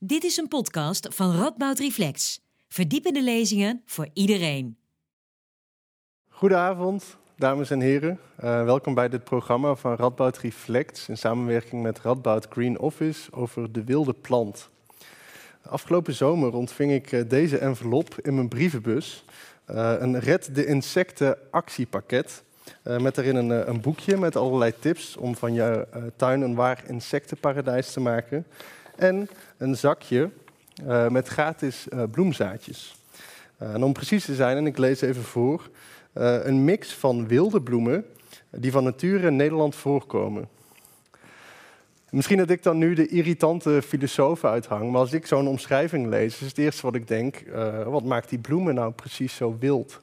Dit is een podcast van Radboud Reflex. Verdiepende lezingen voor iedereen. Goedenavond, dames en heren. Uh, welkom bij dit programma van Radboud Reflex in samenwerking met Radboud Green Office over de wilde plant. Afgelopen zomer ontving ik uh, deze envelop in mijn brievenbus. Uh, een Red de Insecten actiepakket. met daarin een, een, boekje met allerlei tips om van je tuin een waar insectenparadijs te maken en een zakje uh, met gratis uh, bloemzaadjes. Uh, en om precies te zijn, en ik lees even voor, een mix van wilde bloemen die van nature in Nederland voorkomen. Misschien dat ik dan nu de irritante filosoof uithang, maar als ik zo'n omschrijving lees, is het eerste wat ik denk, wat maakt die bloemen nou precies zo wild?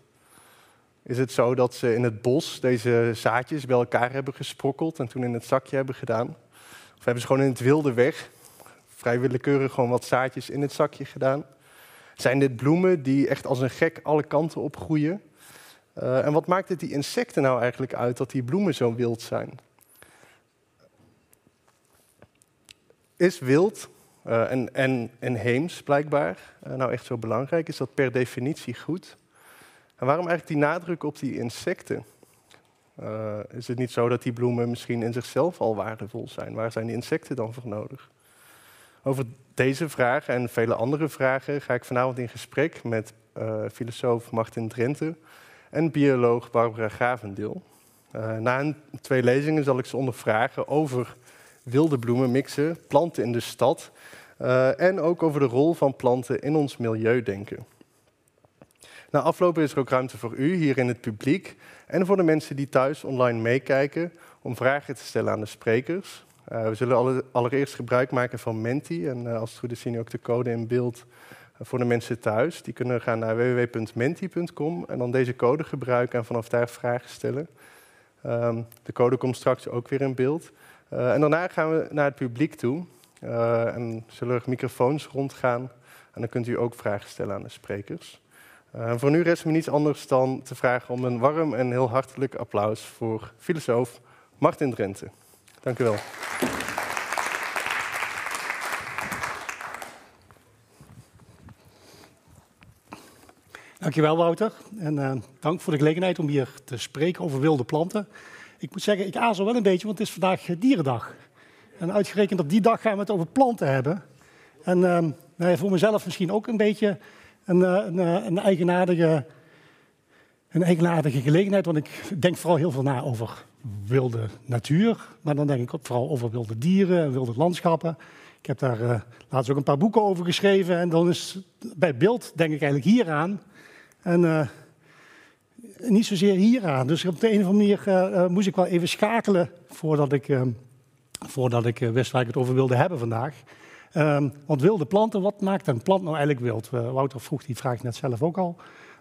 Is het zo dat ze in het bos deze zaadjes bij elkaar hebben gesprokkeld en toen in het zakje hebben gedaan? Of hebben ze gewoon in het wilde weg vrij willekeurig gewoon wat zaadjes in het zakje gedaan. Zijn dit bloemen die echt als een gek alle kanten op groeien? Uh, en wat maakt het die insecten nou eigenlijk uit dat die bloemen zo wild zijn? Is wild uh, en, en, en heems blijkbaar uh, nou echt zo belangrijk? Is dat per definitie goed? En waarom eigenlijk die nadruk op die insecten? is het niet zo dat die bloemen misschien in zichzelf al waardevol zijn? Waar zijn die insecten dan voor nodig? Over deze vragen en vele andere vragen ga ik vanavond in gesprek met uh, filosoof Martin Drenthe en bioloog Barbara Gravendeel. Uh, na een, twee lezingen zal ik ze ondervragen over wilde bloemen mixen, planten in de stad uh, en ook over de rol van planten in ons milieudenken. Na afloop is er ook ruimte voor u hier in het publiek en voor de mensen die thuis online meekijken om vragen te stellen aan de sprekers. Uh, we zullen allereerst gebruik maken van Menti. En uh, als het goed is zien we ook de code in beeld uh, voor de mensen thuis. Die kunnen gaan naar www.menti.com en dan deze code gebruiken en vanaf daar vragen stellen. Um, de code komt straks ook weer in beeld. en daarna gaan we naar het publiek toe. en zullen er microfoons rondgaan. En dan kunt u ook vragen stellen aan de sprekers. voor nu rest me niets anders dan te vragen om een warm en heel hartelijk applaus voor filosoof Martin Drenthe. Dank u wel. Dankjewel Wouter en uh, dank voor de gelegenheid om hier te spreken over wilde planten. Ik moet zeggen, ik aarzel wel een beetje, want het is vandaag eh, dierendag. En uitgerekend op die dag gaan we het over planten hebben. En uh, nou voor mezelf misschien ook een beetje een, een, een, eigenaardige, een eigenaardige gelegenheid, want ik denk vooral heel veel na over wilde natuur, maar dan denk ik ook vooral over wilde dieren en wilde landschappen. Ik heb daar uh, laatst ook een paar boeken over geschreven en dan is bij beeld denk ik eigenlijk hieraan en uh, niet zozeer hieraan. Dus op de een of andere manier uh, moest ik wel even schakelen voordat ik, voordat ik wist waar ik het over wilde hebben vandaag. Um, want wilde planten, wat maakt een plant nou eigenlijk wild? Wouter vroeg die vraag net zelf ook al.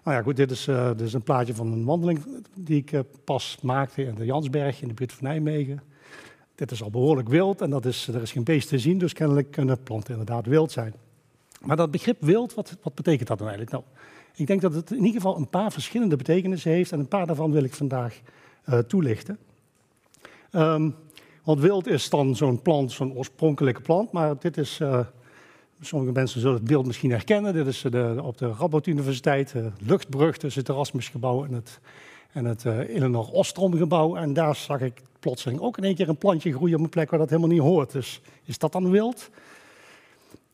Nou ja, goed, dit is, uh, dit is een plaatje van een wandeling die ik uh, pas maakte in de Jansberg in de buurt van Nijmegen. Dit is al behoorlijk wild en dat is, er is geen beest te zien, dus kennelijk kunnen planten inderdaad wild zijn. Maar dat begrip wild, wat, wat betekent dat nou eigenlijk? Nou, ik denk dat het in ieder geval een paar verschillende betekenissen heeft en een paar daarvan wil ik vandaag uh, toelichten. Um, want wild is dan zo'n plant, zo'n oorspronkelijke plant, maar dit is Sommige mensen zullen het beeld misschien herkennen. Dit is de, op de Radboud Universiteit, de luchtbrug tussen het Erasmusgebouw en het, en het uh, Eleanor Ostrom gebouw. En daar zag ik plotseling ook in één keer een plantje groeien op een plek waar dat helemaal niet hoort. Dus is dat dan wild?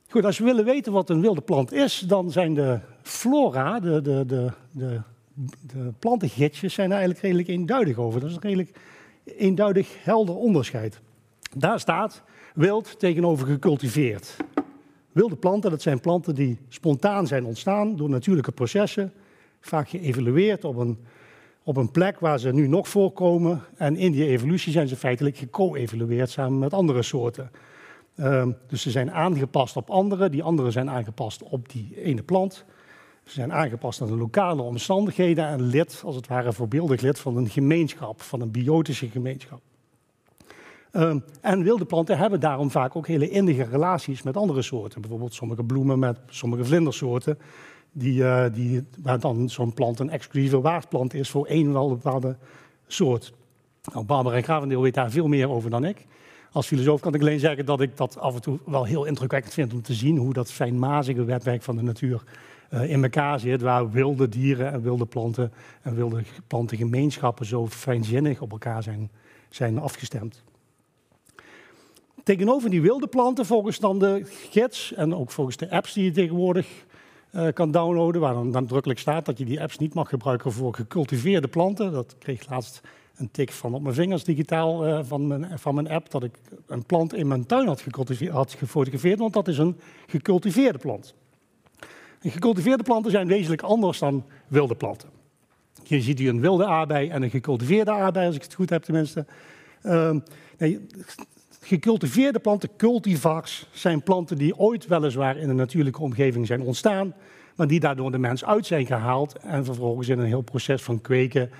Goed, als we willen weten wat een wilde plant is, dan zijn de flora, de, de, de, de, de plantengidsjes, zijn eigenlijk redelijk eenduidig over. Dat is een redelijk eenduidig helder onderscheid. Daar staat wild tegenover gecultiveerd. Wilde planten, dat zijn planten die spontaan zijn ontstaan door natuurlijke processen, vaak geëvalueerd op een, op een plek waar ze nu nog voorkomen. En in die evolutie zijn ze feitelijk geco-evalueerd samen met andere soorten. Um, dus ze zijn aangepast op andere, die andere zijn aangepast op die ene plant. Ze zijn aangepast aan de lokale omstandigheden en lid, als het ware voorbeeldig lid van een gemeenschap, van een biotische gemeenschap. Um, en wilde planten hebben daarom vaak ook hele innige relaties met andere soorten. Bijvoorbeeld sommige bloemen met sommige vlindersoorten. Die, uh, die, waar dan zo'n plant een exclusieve waardplant is voor één wel bepaalde soort. Nou, Barbara Gravendeel weet daar veel meer over dan ik. Als filosoof kan ik alleen zeggen dat ik dat af en toe wel heel indrukwekkend vind om te zien hoe dat fijnmazige wetwerk van de natuur uh, in elkaar zit, waar wilde dieren en wilde planten en wilde plantengemeenschappen zo fijnzinnig op elkaar zijn, zijn afgestemd. Tegenover die wilde planten, volgens dan de gids en ook volgens de apps die je tegenwoordig uh, kan downloaden, waar dan nadrukkelijk staat dat je die apps niet mag gebruiken voor gecultiveerde planten. Dat kreeg laatst een tik van op mijn vingers digitaal uh, van, mijn, van mijn app, dat ik een plant in mijn tuin had, had gefotografeerd, want dat is een gecultiveerde plant. En gecultiveerde planten zijn wezenlijk anders dan wilde planten. Hier ziet u een wilde aardbei en een gecultiveerde aardbei, als ik het goed heb tenminste. Uh, nee, gecultiveerde planten, cultivars, zijn planten die ooit weliswaar in een natuurlijke omgeving zijn ontstaan, maar die daardoor de mens uit zijn gehaald en vervolgens in een heel proces van kweken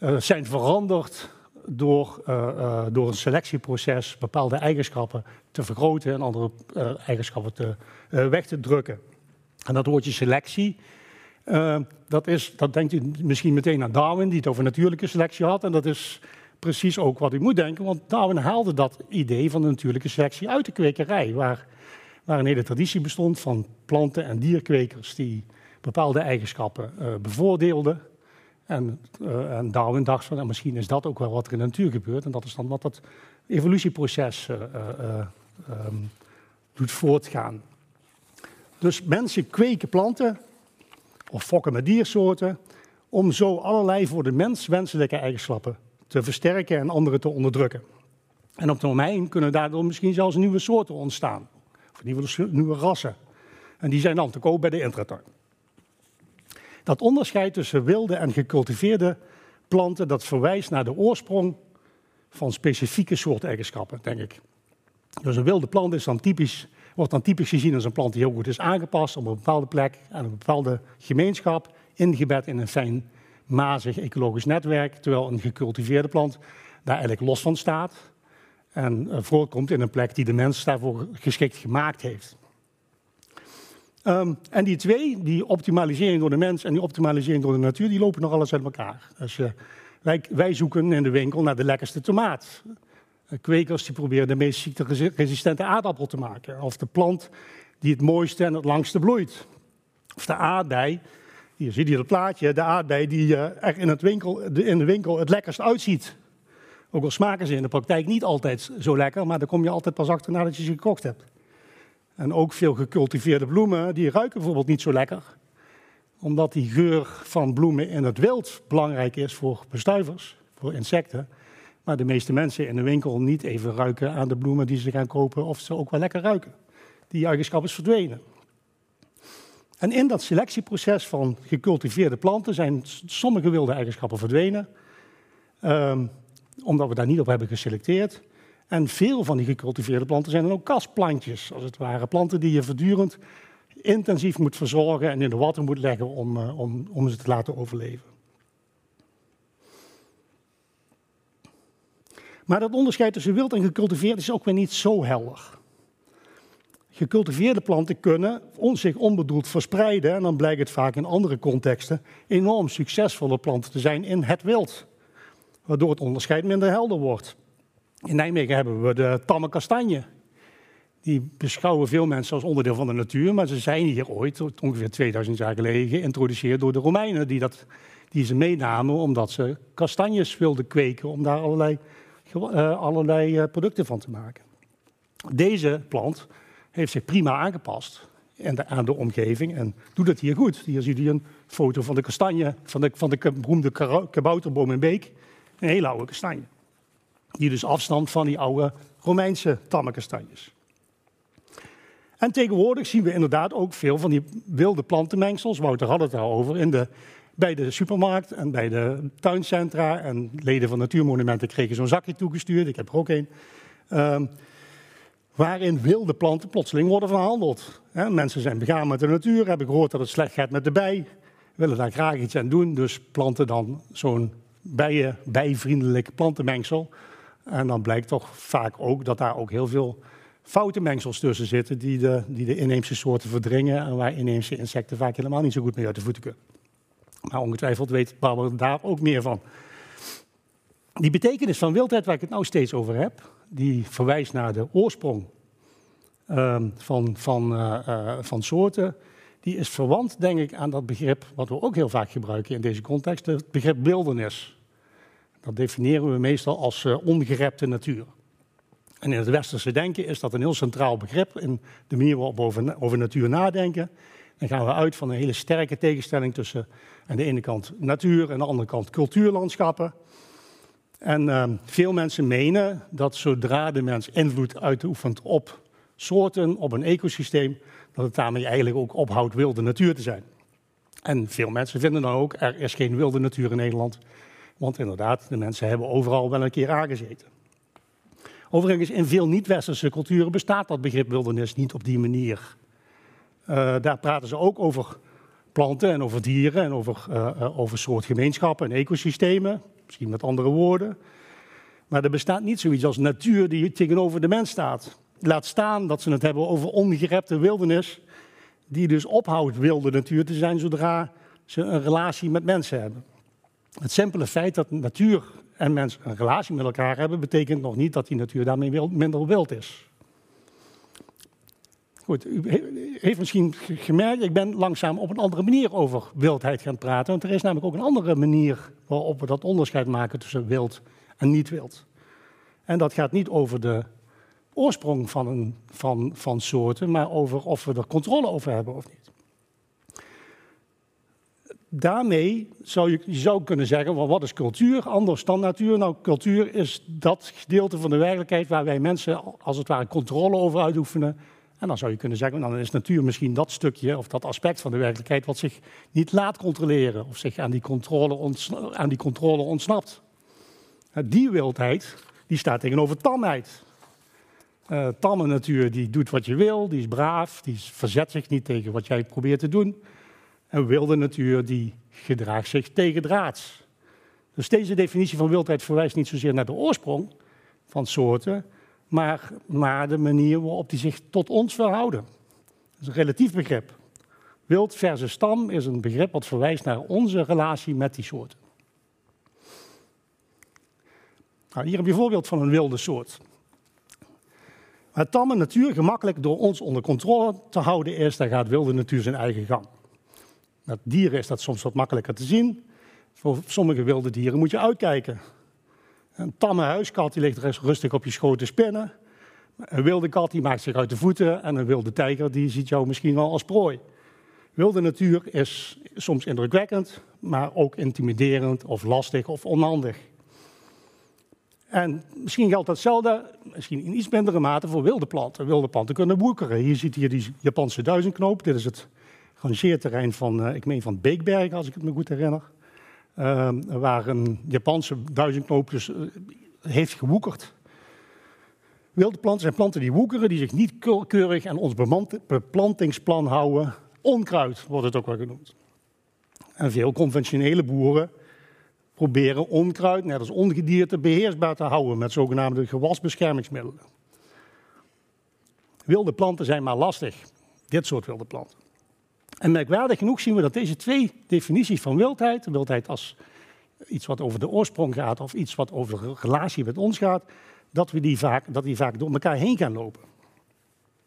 uh, zijn veranderd door, uh, uh, door een selectieproces bepaalde eigenschappen te vergroten en andere eigenschappen te, weg te drukken. En dat woordje selectie, dat, is, dat denkt u misschien meteen aan Darwin, die het over natuurlijke selectie had. En dat is precies ook wat u moet denken, want Darwin haalde dat idee van de natuurlijke selectie uit de kwekerij, waar, waar een hele traditie bestond van planten- en dierkwekers die bepaalde eigenschappen uh, bevoordeelden. En, uh, en, Darwin dacht van, nou, misschien is dat ook wel wat er in de natuur gebeurt. En dat is dan wat dat evolutieproces uh, um, doet voortgaan. Dus mensen kweken planten of fokken met diersoorten om zo allerlei voor de mens wenselijke eigenschappen te versterken en anderen te onderdrukken. En op termijn kunnen daardoor misschien zelfs nieuwe soorten ontstaan. Of nieuwe, nieuwe rassen. En die zijn dan te koop bij de intratuin. Dat onderscheid tussen wilde en gecultiveerde planten, dat verwijst naar de oorsprong van specifieke soorteigenschappen, denk ik. Dus een wilde plant is dan typisch, wordt dan typisch gezien als een plant die heel goed is aangepast op een bepaalde plek, aan een bepaalde gemeenschap, ingebed in een fijn mazig ecologisch netwerk, terwijl een gecultiveerde plant daar eigenlijk los van staat en uh, voorkomt in een plek die de mens daarvoor geschikt gemaakt heeft. Um, en die twee, die optimalisering door de mens en die optimalisering door de natuur, die lopen nog alles uit elkaar. Wij, wij, zoeken in de winkel naar de lekkerste tomaat. Uh, kwekers die proberen de meest ziekteresistente aardappel te maken. Of de plant die het mooiste en het langste bloeit. Of de aardbei hier zie je het plaatje, de aardbei die uh, er in, het winkel, in de winkel het lekkerst uitziet. Ook al smaken ze in de praktijk niet altijd zo lekker, maar daar kom je altijd pas achter nadat je ze gekocht hebt. En ook veel gecultiveerde bloemen, die ruiken bijvoorbeeld niet zo lekker. Omdat die geur van bloemen in het wild belangrijk is voor bestuivers, voor insecten. Maar de meeste mensen in de winkel niet even ruiken aan de bloemen die ze gaan kopen of ze ook wel lekker ruiken. Die eigenschap is verdwenen. En in dat selectieproces van gecultiveerde planten zijn sommige wilde eigenschappen verdwenen, um, omdat we daar niet op hebben geselecteerd. En veel van die gecultiveerde planten zijn dan ook kastplantjes, als het ware. Planten die je voortdurend intensief moet verzorgen en in de water moet leggen om, uh, om, om ze te laten overleven. Maar dat onderscheid tussen wild en gecultiveerd is ook weer niet zo helder gecultiveerde planten kunnen zich onbedoeld verspreiden. En dan blijkt het vaak in andere contexten enorm succesvolle planten te zijn in het wild. Waardoor het onderscheid minder helder wordt. In Nijmegen hebben we de tamme kastanje. Die beschouwen veel mensen als onderdeel van de natuur, maar ze zijn hier ooit, ongeveer 2000 jaar geleden, geïntroduceerd door de Romeinen, die, dat, die ze meenamen omdat ze kastanjes wilden kweken, om daar allerlei, uh, allerlei uh, producten van te maken. Deze plant heeft zich prima aangepast aan de omgeving en doet het hier goed. Hier ziet u een foto van de kastanje, van de, van de beroemde kabouterboom in Beek. Een hele oude kastanje. Die dus afstand van die oude Romeinse tamme kastanjes. En tegenwoordig zien we inderdaad ook veel van die wilde plantenmengsels. Wouter had het over in de, bij de supermarkt en bij de tuincentra. En leden van Natuurmonumenten kregen zo'n zakje toegestuurd. Ik heb er ook een. Um, waarin wilde planten plotseling worden verhandeld. mensen zijn begaan met de natuur, hebben gehoord dat het slecht gaat met de bij, willen daar graag iets aan doen, dus planten dan zo'n bijen, bijvriendelijk plantenmengsel. En dan blijkt toch vaak ook dat daar ook heel veel foute mengsels tussen zitten die de, die de inheemse soorten verdringen en waar inheemse insecten vaak helemaal niet zo goed mee uit de voeten kunnen. Maar ongetwijfeld weet Barbara daar ook meer van. Die betekenis van wildheid, waar ik het nou steeds over heb, die verwijst naar de oorsprong ehm, van, van, uh, uh, van soorten, die is verwant, denk ik, aan dat begrip wat we ook heel vaak gebruiken in deze context, het begrip wildernis. Dat definiëren we meestal als uh, ongerepte natuur. En in het westerse denken is dat een heel centraal begrip in de manier waarop we over, over natuur nadenken. Dan gaan we uit van een hele sterke tegenstelling tussen aan de ene kant natuur en aan de andere kant cultuurlandschappen. En uh, veel mensen menen dat zodra de mens invloed uitoefent op soorten, op een ecosysteem, dat het daarmee eigenlijk ook ophoudt wilde natuur te zijn. En veel mensen vinden dan ook, er is geen wilde natuur in Nederland. Want inderdaad, de mensen hebben overal wel een keer aangezeten. Overigens, in veel niet-westerse culturen bestaat dat begrip wildernis niet op die manier. Uh, daar praten ze ook over planten en over dieren en over, uh, over soortgemeenschappen en ecosystemen. Misschien met andere woorden. Maar er bestaat niet zoiets als natuur die tegenover de mens staat. Laat staan dat ze het hebben over ongerepte wildernis, die dus ophoudt wilde natuur te zijn zodra ze een relatie met mensen hebben. Het simpele feit dat natuur en mens een relatie met elkaar hebben, betekent nog niet dat die natuur daarmee minder wild is. Goed, u heeft misschien gemerkt, ik ben langzaam op een andere manier over wildheid gaan praten. Want er is namelijk ook een andere manier waarop we dat onderscheid maken tussen wild en niet wild. En dat gaat niet over de oorsprong van, een, van, van soorten, maar over of we er controle over hebben of niet. Daarmee zou je, zou kunnen zeggen, wat is cultuur anders dan natuur? Nou, cultuur is dat gedeelte van de werkelijkheid waar wij mensen als het ware controle over uitoefenen en dan zou je kunnen zeggen, nou, dan is natuur misschien dat stukje of dat aspect van de werkelijkheid wat zich niet laat controleren of zich aan die controle, aan die controle ontsnapt. Die wildheid, die staat tegenover tamheid. Uh, tamme natuur die doet wat je wil, die is braaf, die verzet zich niet tegen wat jij probeert te doen. En wilde natuur die gedraagt zich tegen draads. Dus deze definitie van wildheid verwijst niet zozeer naar de oorsprong van soorten, maar, maar de manier waarop die zich tot ons verhouden. Dat is een relatief begrip. Wild versus stam is een begrip wat verwijst naar onze relatie met die soorten. Nou, hier heb je een voorbeeld van een wilde soort. Waar tamme natuur gemakkelijk door ons onder controle te houden is, dan gaat wilde natuur zijn eigen gang. Met dieren is dat soms wat makkelijker te zien. Voor sommige wilde dieren moet je uitkijken. Een tamme huiskat die ligt rustig op je schoot te spinnen. Een wilde kat die maakt zich uit de voeten en een wilde tijger die ziet jou misschien wel als prooi. Wilde natuur is soms indrukwekkend, maar ook intimiderend of lastig of onhandig. En misschien geldt datzelfde, misschien in iets mindere mate, voor wilde planten. Wilde planten kunnen woekeren. Hier ziet je die Japanse duizendknoop. Dit is het rangeerterrein van, uh, ik meen van Beekbergen, als ik het me goed herinner. Uh, waar een Japanse duizendknoop dus, uh, heeft gewoekerd. Wilde planten zijn planten die woekeren, die zich niet keurig aan ons beplantingsplan houden. Onkruid wordt het ook wel genoemd. En veel conventionele boeren proberen onkruid, net als ongedierte, beheersbaar te houden met zogenaamde gewasbeschermingsmiddelen. Wilde planten zijn maar lastig, dit soort wilde planten. En merkwaardig genoeg zien we dat deze twee definities van wildheid, wildheid als iets wat over de oorsprong gaat of iets wat over de relatie met ons gaat, dat, we die vaak, dat die vaak door elkaar heen gaan lopen.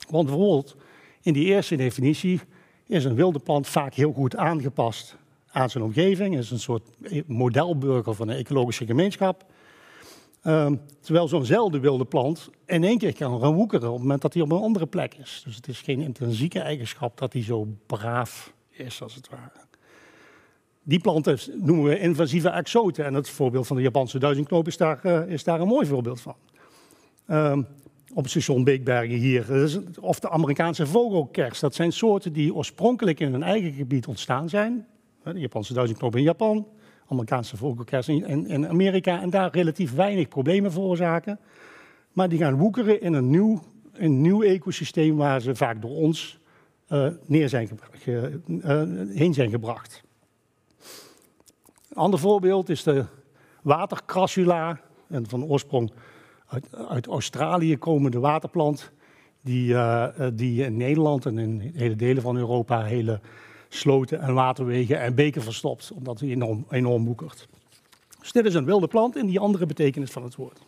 Want bijvoorbeeld in die eerste definitie is een wilde plant vaak heel goed aangepast aan zijn omgeving, is een soort modelburger van een ecologische gemeenschap. Um, terwijl zo'nzelfde wilde plant in één keer kan gaan woekeren op het moment dat hij op een andere plek is. Dus het is geen intrinsieke eigenschap dat hij zo braaf is, als het ware. Die planten noemen we invasieve exoten. En het voorbeeld van de Japanse duizendknoop is daar, uh, is daar een mooi voorbeeld van. Um, op het station Beekbergen hier, of de Amerikaanse vogelkers. Dat zijn soorten die oorspronkelijk in hun eigen gebied ontstaan zijn. De Japanse duizendknoop in Japan, Amerikaanse vogelkers in, in, Amerika en daar relatief weinig problemen veroorzaken. Maar die gaan woekeren in een nieuw, een nieuw ecosysteem waar ze vaak door ons uh, neer zijn ge, uh, heen zijn gebracht. Een ander voorbeeld is de watercrassula, en van oorsprong uit, Australië komende waterplant, die, uh, die in Nederland en in hele delen van Europa hele sloten en waterwegen en beken verstopt, omdat hij enorm, enorm woekert. Dus dit is een wilde plant in die andere betekenis van het woord.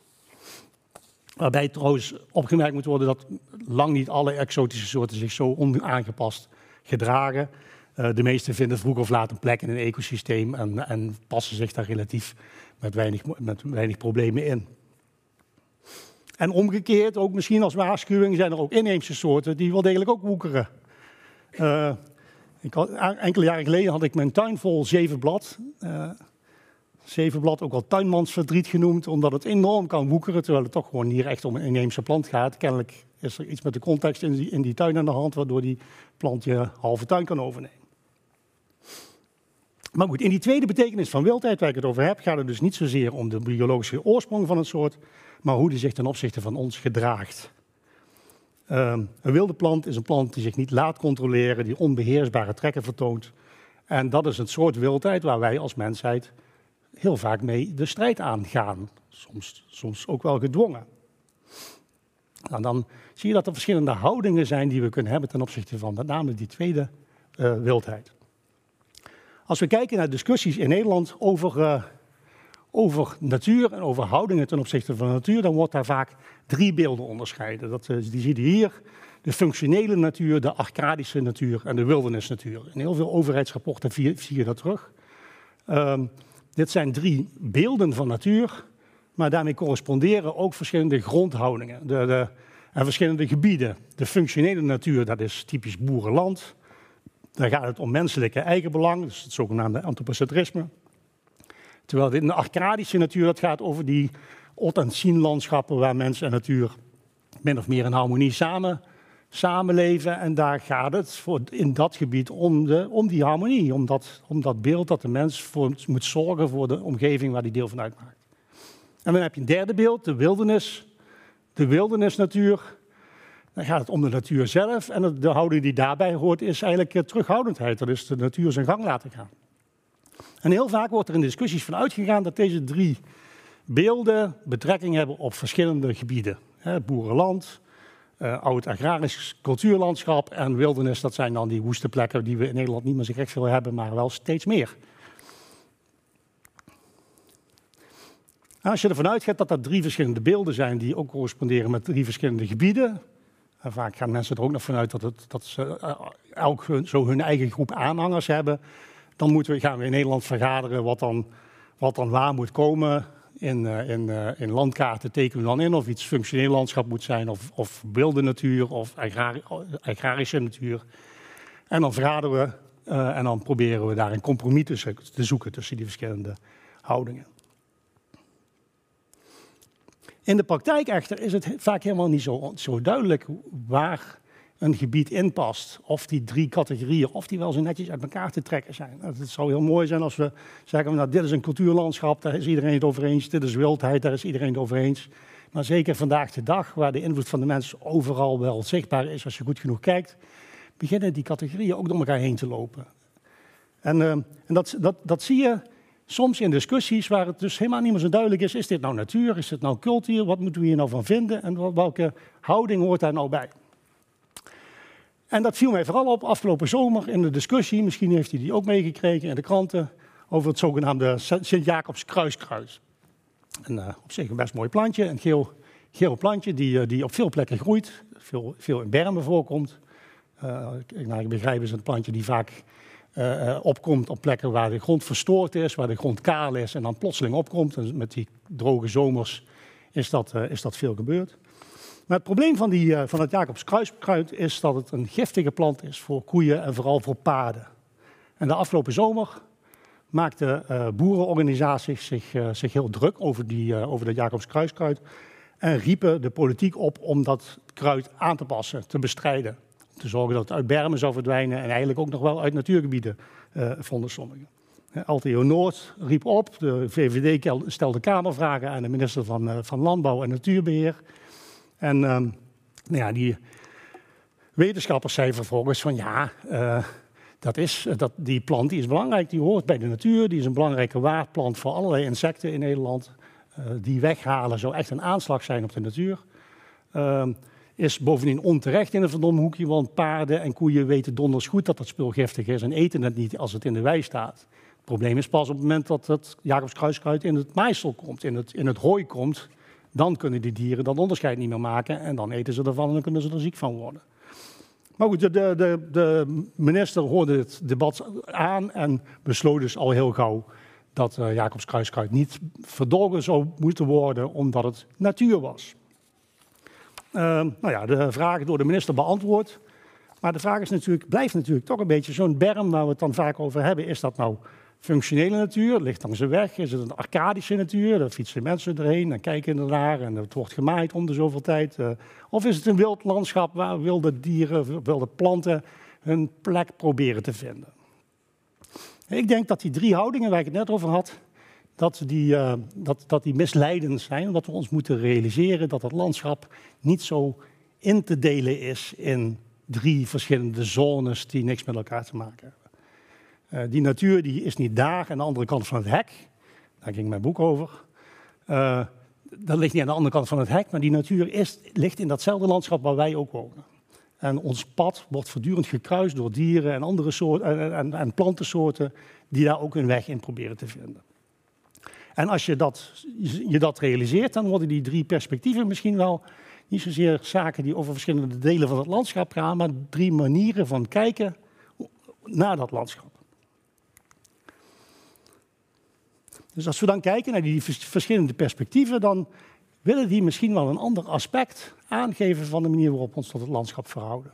Waarbij trouwens opgemerkt moet worden dat lang niet alle exotische soorten zich zo onaangepast gedragen. Uh, de meeste vinden vroeg of laat een plek in een ecosysteem en, en passen zich daar relatief met weinig, met weinig problemen in. En omgekeerd, ook misschien als waarschuwing, zijn er ook inheemse soorten die wel degelijk ook woekeren. Uh, ik enkele jaren geleden had ik mijn tuin vol zevenblad. Uh, zevenblad, ook wel tuinmansverdriet genoemd, omdat het enorm kan woekeren, terwijl het toch gewoon hier echt om een inheemse plant gaat. Kennelijk is er iets met de context in die, in die tuin aan de hand, waardoor die plant je halve tuin kan overnemen. Maar goed, in die tweede betekenis van wildheid waar ik het over heb, gaat het dus niet zozeer om de biologische oorsprong van een soort, maar hoe die zich ten opzichte van ons gedraagt. Um, een wilde plant is een plant die zich niet laat controleren, die onbeheersbare trekken vertoont. En dat is een soort wildheid waar wij als mensheid heel vaak mee de strijd aangaan. Soms, soms ook wel gedwongen. Nou, dan zie je dat er verschillende houdingen zijn die we kunnen hebben ten opzichte van met name die tweede uh, wildheid. Als we kijken naar discussies in Nederland over, uh, over natuur en over houdingen ten opzichte van de natuur, dan wordt daar vaak drie beelden onderscheiden. Dat, uh, die zie je hier. De functionele natuur, de arcadische natuur en de wildernisnatuur. In heel veel overheidsrapporten zie, je dat terug. Um, dit zijn drie beelden van natuur, maar daarmee corresponderen ook verschillende grondhoudingen de, de, en verschillende gebieden. De functionele natuur, dat is typisch boerenland. Daar gaat het om menselijke eigenbelang, dus het zogenaamde antropocentrisme. Terwijl in de arcadische natuur, dat gaat over die ot- en landschappen waar mens en natuur min of meer in harmonie samen, samenleven. En daar gaat het voor, in dat gebied om, de, om die harmonie, om dat, om dat beeld dat de mens voor, moet zorgen voor de omgeving waar die deel van uitmaakt. En dan heb je een derde beeld, de wildernis, de wildernisnatuur. Dan gaat het om de natuur zelf. En de houding die daarbij hoort is eigenlijk terughoudendheid. Dat is de natuur zijn gang laten gaan. En heel vaak wordt er in discussies van uitgegaan dat deze drie beelden betrekking hebben op verschillende gebieden. boerenland, uh, oud agrarisch cultuurlandschap en wildernis. Dat zijn dan die woeste plekken die we in Nederland niet meer zo gek veel hebben, maar wel steeds meer. Als je ervan uitgaat dat dat drie verschillende beelden zijn die ook corresponderen met drie verschillende gebieden, en vaak gaan mensen er ook nog vanuit dat, het, dat ze uh, elk zo hun eigen groep aanhangers hebben, dan moeten we, gaan we in Nederland vergaderen wat dan, wat dan waar moet komen. In, uh, in, uh, in, landkaarten tekenen we dan in of iets functioneel landschap moet zijn, of, of wilde natuur, of agrari agrarische natuur. En dan vergaderen we uh, en dan proberen we daar een compromis te zoeken tussen die verschillende houdingen. In de praktijk echter is het vaak helemaal niet zo, zo duidelijk waar een gebied inpast. Of die drie categorieën, of die wel zo netjes uit elkaar te trekken zijn. Nou, het zou heel mooi zijn als we zeggen, nou, dit is een cultuurlandschap, daar is iedereen het over eens. Dit is wildheid, daar is iedereen het over eens. Maar zeker vandaag de dag, waar de invloed van de mens overal wel zichtbaar is, als je goed genoeg kijkt, beginnen die categorieën ook door elkaar heen te lopen. En, uh, en dat, dat, dat zie je soms in discussies waar het dus helemaal niet meer zo duidelijk is, is dit nou natuur, is dit nou cultuur, wat moeten we hier nou van vinden en welke houding hoort daar nou bij? En dat viel mij vooral op afgelopen zomer in de discussie, misschien heeft hij die ook meegekregen in de kranten, over het zogenaamde Sint-Jacobs kruiskruis. En, uh, op zich een best mooi plantje, een geel, geel plantje die, uh, die op veel plekken groeit, veel, veel in bermen voorkomt. Uh, nou, ik begrijp is een plantje die vaak opkomt op plekken waar de grond verstoord is, waar de grond kaal is en dan plotseling opkomt. Met die droge zomers is dat, is dat veel gebeurd. Maar het probleem van, die, van het Jacobs kruiskruid is dat het een giftige plant is voor koeien en vooral voor paarden. En de afgelopen zomer maakten boerenorganisaties zich, zich heel druk over, die, over dat Jacobs kruiskruid en riepen de politiek op om dat kruid aan te passen, te bestrijden te zorgen dat het uit bermen zou verdwijnen en eigenlijk ook nog wel uit natuurgebieden, uh, vonden sommigen. Alteo Noord riep op, de VVD stelde Kamervragen aan de minister van, uh, van Landbouw en Natuurbeheer. En uh, nou ja, die wetenschappers zeiden vervolgens van ja, uh, dat is, dat, die plant die is belangrijk, die hoort bij de natuur, die is een belangrijke waardplant voor allerlei insecten in Nederland. die weghalen zou echt een aanslag zijn op de natuur. Ehm, is bovendien onterecht in een verdomme hoekje, want paarden en koeien weten donders goed dat dat spul giftig is en eten het niet als het in de wei staat. probleem is pas op het moment dat het Jacobs kruiskruid in het maaisel komt, in het, in het hooi komt. Dan kunnen die dieren dat onderscheid niet meer maken en dan eten ze ervan en dan kunnen ze er ziek van worden. Maar goed, de, de, de minister hoorde het debat aan en besloot dus al heel gauw dat uh, Jacobs kruiskruid niet verdolgen zou moeten worden omdat het natuur was. Uh, nou ja, de vraag door de minister beantwoord. Maar de vraag is natuurlijk, blijft natuurlijk toch een beetje zo'n berm waar we het dan vaak over hebben. Is dat nou functionele natuur, ligt langs de weg? Is het een arcadische natuur? Daar fietsen mensen erheen en kijken ernaar en het wordt gemaaid om de zoveel tijd. Uh, of is het een wild landschap waar wilde dieren, wilde planten hun plek proberen te vinden? Ik denk dat die drie houdingen waar ik het net over had, dat die, uh, dat, dat die misleidend zijn. Omdat we ons moeten realiseren dat het landschap niet zo in te delen is in drie verschillende zones die niks met elkaar te maken hebben. Uh, die natuur die is niet daar aan de andere kant van het hek. Daar ging mijn boek over. Uh, dat ligt niet aan de andere kant van het hek, maar die natuur is, ligt in datzelfde landschap waar wij ook wonen. En ons pad wordt voortdurend gekruist door dieren en andere soorten en, en, plantensoorten die daar ook hun weg in proberen te vinden. En als je dat, je dat realiseert, dan worden die drie perspectieven misschien wel niet zozeer zaken die over verschillende delen van het landschap gaan, maar drie manieren van kijken naar dat landschap. Dus als we dan kijken naar die verschillende perspectieven, dan willen die misschien wel een ander aspect aangeven van de manier waarop we ons tot het landschap verhouden.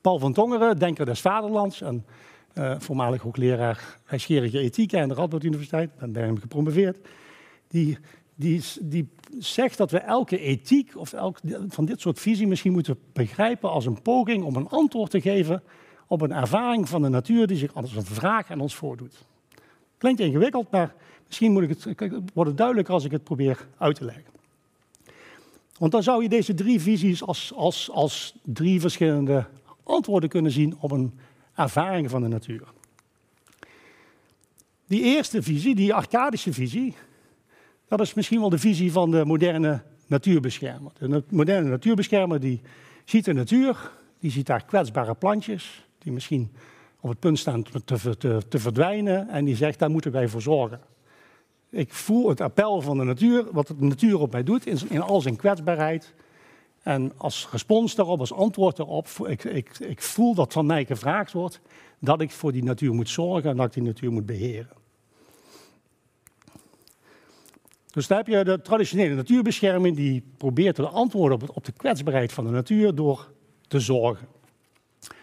Paul van Tongeren, denker des vaderlands en uh, voormalig hoogleraar wijsgerige ethiek aan de Radboud Universiteit, ben bij hem gepromoveerd, die, die, die zegt dat we elke ethiek of elk van dit soort visie misschien moeten begrijpen als een poging om een antwoord te geven op een ervaring van de natuur die zich als een vraag aan ons voordoet. Klinkt ingewikkeld, maar misschien moet ik het, wordt het duidelijker als ik het probeer uit te leggen. Want dan zou je deze drie visies als, als, als drie verschillende antwoorden kunnen zien op een ervaring van de natuur. Die eerste visie, die arcadische visie, dat is misschien wel de visie van de moderne natuurbeschermer. De moderne natuurbeschermer die ziet de natuur, die ziet daar kwetsbare plantjes, die misschien op het punt staan te, te, te verdwijnen en die zegt, daar moeten wij voor zorgen. Ik voel het appel van de natuur, wat de natuur op mij doet, in, in al zijn kwetsbaarheid. En als respons daarop, als antwoord daarop, ik, ik, ik voel dat van mij gevraagd wordt dat ik voor die natuur moet zorgen en dat ik die natuur moet beheren. Dus daar heb je de traditionele natuurbescherming die probeert te antwoorden op, op de kwetsbaarheid van de natuur door te zorgen.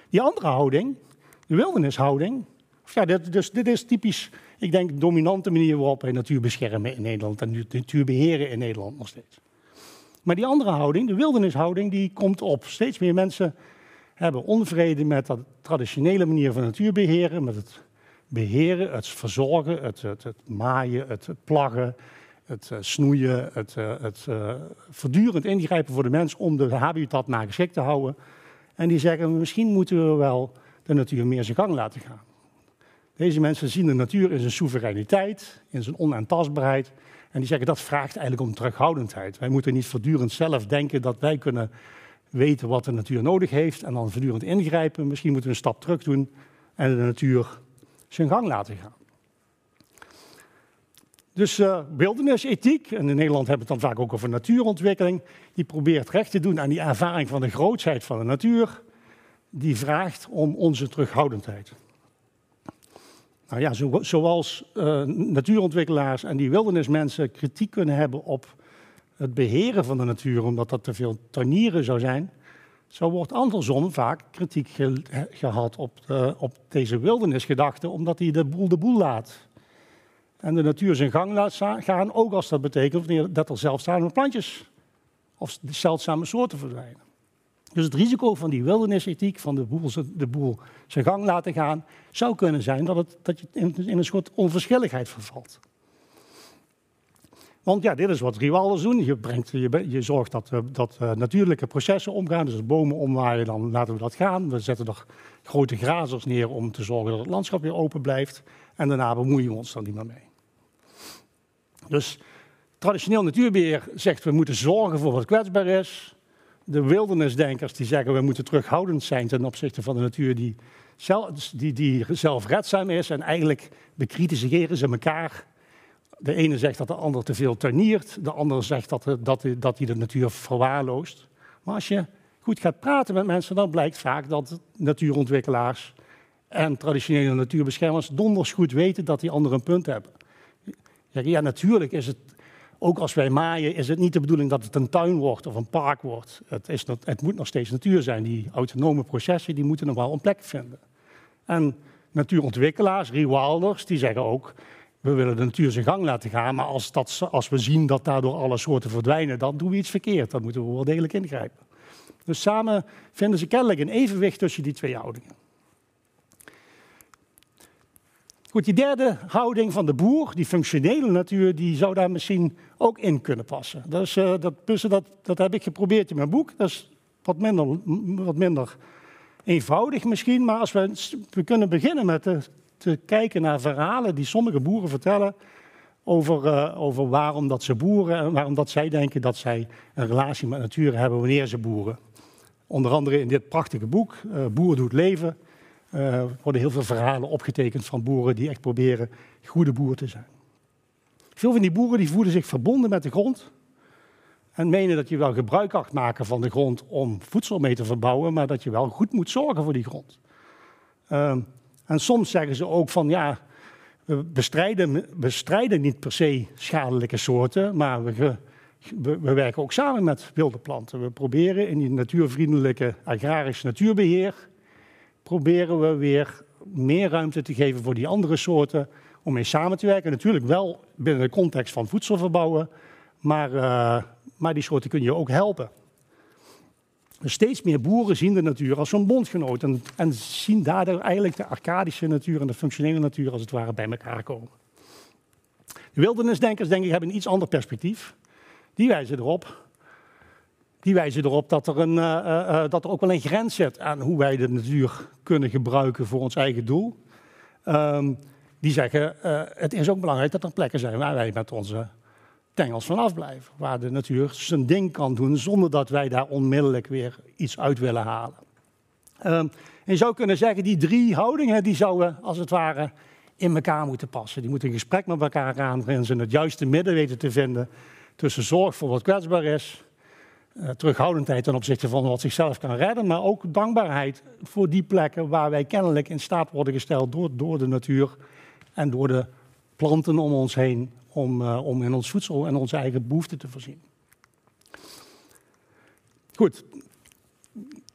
Die andere houding, de wildernishouding, ja, dus dit is typisch, ik denk, de dominante manier waarop wij natuur beschermen in Nederland en natuur beheren in Nederland nog steeds. Maar die andere houding, de wildernishouding, die komt op. Steeds meer mensen hebben onvrede met dat traditionele manier van natuur beheren, met het beheren, het verzorgen, het, het, maaien, het, plaggen, het uh, snoeien, het, uh, het uh, voortdurend ingrijpen voor de mens om de habitat naar geschikt te houden. En die zeggen, misschien moeten we wel de natuur meer zijn gang laten gaan. Deze mensen zien de natuur in zijn soevereiniteit, in zijn onaantastbaarheid. En die zeggen dat vraagt eigenlijk om terughoudendheid. Wij moeten niet voortdurend zelf denken dat wij kunnen weten wat de natuur nodig heeft en dan voortdurend ingrijpen. Misschien moeten we een stap terug doen en de natuur zijn gang laten gaan. Dus wildernisethiek, en in Nederland hebben we het dan vaak ook over natuurontwikkeling, die probeert recht te doen aan die ervaring van de grootsheid van de natuur, die vraagt om onze terughoudendheid. Nou ja, zo, zoals uh, natuurontwikkelaars en die wildernismensen kritiek kunnen hebben op het beheren van de natuur, omdat dat te veel tuinieren zou zijn, zo wordt andersom vaak kritiek ge gehad op, op deze wildernisgedachte, omdat hij de boel de boel laat. En de natuur zijn gang laat gaan, ook als dat betekent dat er zeldzame plantjes of zeldzame soorten verdwijnen. Dus het risico van die wildernisethiek, van de boel, de boel zijn gang laten gaan, zou kunnen zijn dat, het, dat je in, een soort onverschilligheid vervalt. Want ja, dit is wat riwalders doen. Je, brengt, je, je zorgt dat, eh, dat uh, natuurlijke processen omgaan. Dus bomen omwaaien, dan laten we dat gaan. We zetten er grote grazers neer om te zorgen dat het landschap weer open blijft. En daarna bemoeien we ons er niet meer mee. Dus traditioneel natuurbeheer zegt we moeten zorgen voor wat kwetsbaar is de wildernisdenkers die zeggen we moeten terughoudend zijn ten opzichte van de natuur, die zelf, die, die zelfredzaam is en eigenlijk bekritiseren ze elkaar. De ene zegt dat de ander te veel tuiniert, de andere zegt dat, dat, dat hij de natuur verwaarloost. Maar als je goed gaat praten met mensen, dan blijkt vaak dat natuurontwikkelaars en traditionele natuurbeschermers donders goed weten dat die anderen een punt hebben. Ja, natuurlijk is het, ook als wij maaien, is het niet de bedoeling dat het een tuin wordt of een park wordt. Het, is, het moet nog steeds natuur zijn. Die autonome processen die moeten nog wel een plek vinden. En natuurontwikkelaars, rewilders, die zeggen ook, we willen de natuur zijn gang laten gaan, maar als, dat, als we zien dat daardoor alle soorten verdwijnen, dan doen we iets verkeerd. Dan moeten we wel degelijk ingrijpen. Dus samen vinden ze kennelijk een evenwicht tussen die twee houdingen. Goed, die derde houding van de boer, die functionele natuur, die zou daar misschien ook in kunnen passen. Dus, uh, dat, dat, dat heb ik geprobeerd in mijn boek. Dat is wat minder, wat minder eenvoudig misschien, maar als we, we kunnen beginnen met te, kijken naar verhalen die sommige boeren vertellen over, uh, over waarom dat ze boeren en waarom dat zij denken dat zij een relatie met natuur hebben wanneer ze boeren. Onder andere in dit prachtige boek, uh, Boer doet leven, uh, worden heel veel verhalen opgetekend van boeren die echt proberen goede boer te zijn. Veel van die boeren die voelen zich verbonden met de grond en menen dat je wel gebruik mag maken van de grond om voedsel mee te verbouwen, maar dat je wel goed moet zorgen voor die grond. Uh, en soms zeggen ze ook van ja, we bestrijden, bestrijden niet per se schadelijke soorten, maar we, we, we, werken ook samen met wilde planten. We proberen in die natuurvriendelijke agrarische natuurbeheer proberen we weer meer ruimte te geven voor die andere soorten om mee samen te werken. Natuurlijk wel binnen de context van voedsel verbouwen, maar, uh, maar die soorten kun je ook helpen. Dus steeds meer boeren zien de natuur als een bondgenoot en, en zien daardoor eigenlijk de arcadische natuur en de functionele natuur als het ware bij elkaar komen. De wildernisdenkers, denk ik, hebben een iets ander perspectief. Die wijzen erop die wijzen erop dat er, een, uh, uh, dat er ook wel een grens zit aan hoe wij de natuur kunnen gebruiken voor ons eigen doel. Um, die zeggen, het is ook belangrijk dat er plekken zijn waar wij met onze tengels vanaf blijven. Waar de natuur zijn ding kan doen zonder dat wij daar onmiddellijk weer iets uit willen halen. Um, en je zou kunnen zeggen, die drie houdingen die zouden als het ware in elkaar moeten passen. Die moeten een gesprek met elkaar aan waarin ze het juiste midden weten te vinden tussen zorg voor wat kwetsbaar is uh, terughoudendheid ten opzichte van wat zichzelf kan redden, maar ook dankbaarheid voor die plekken waar wij kennelijk in staat worden gesteld door, door de natuur en door de planten om ons heen om, uh, om in ons voedsel en onze eigen behoeften te voorzien. Goed,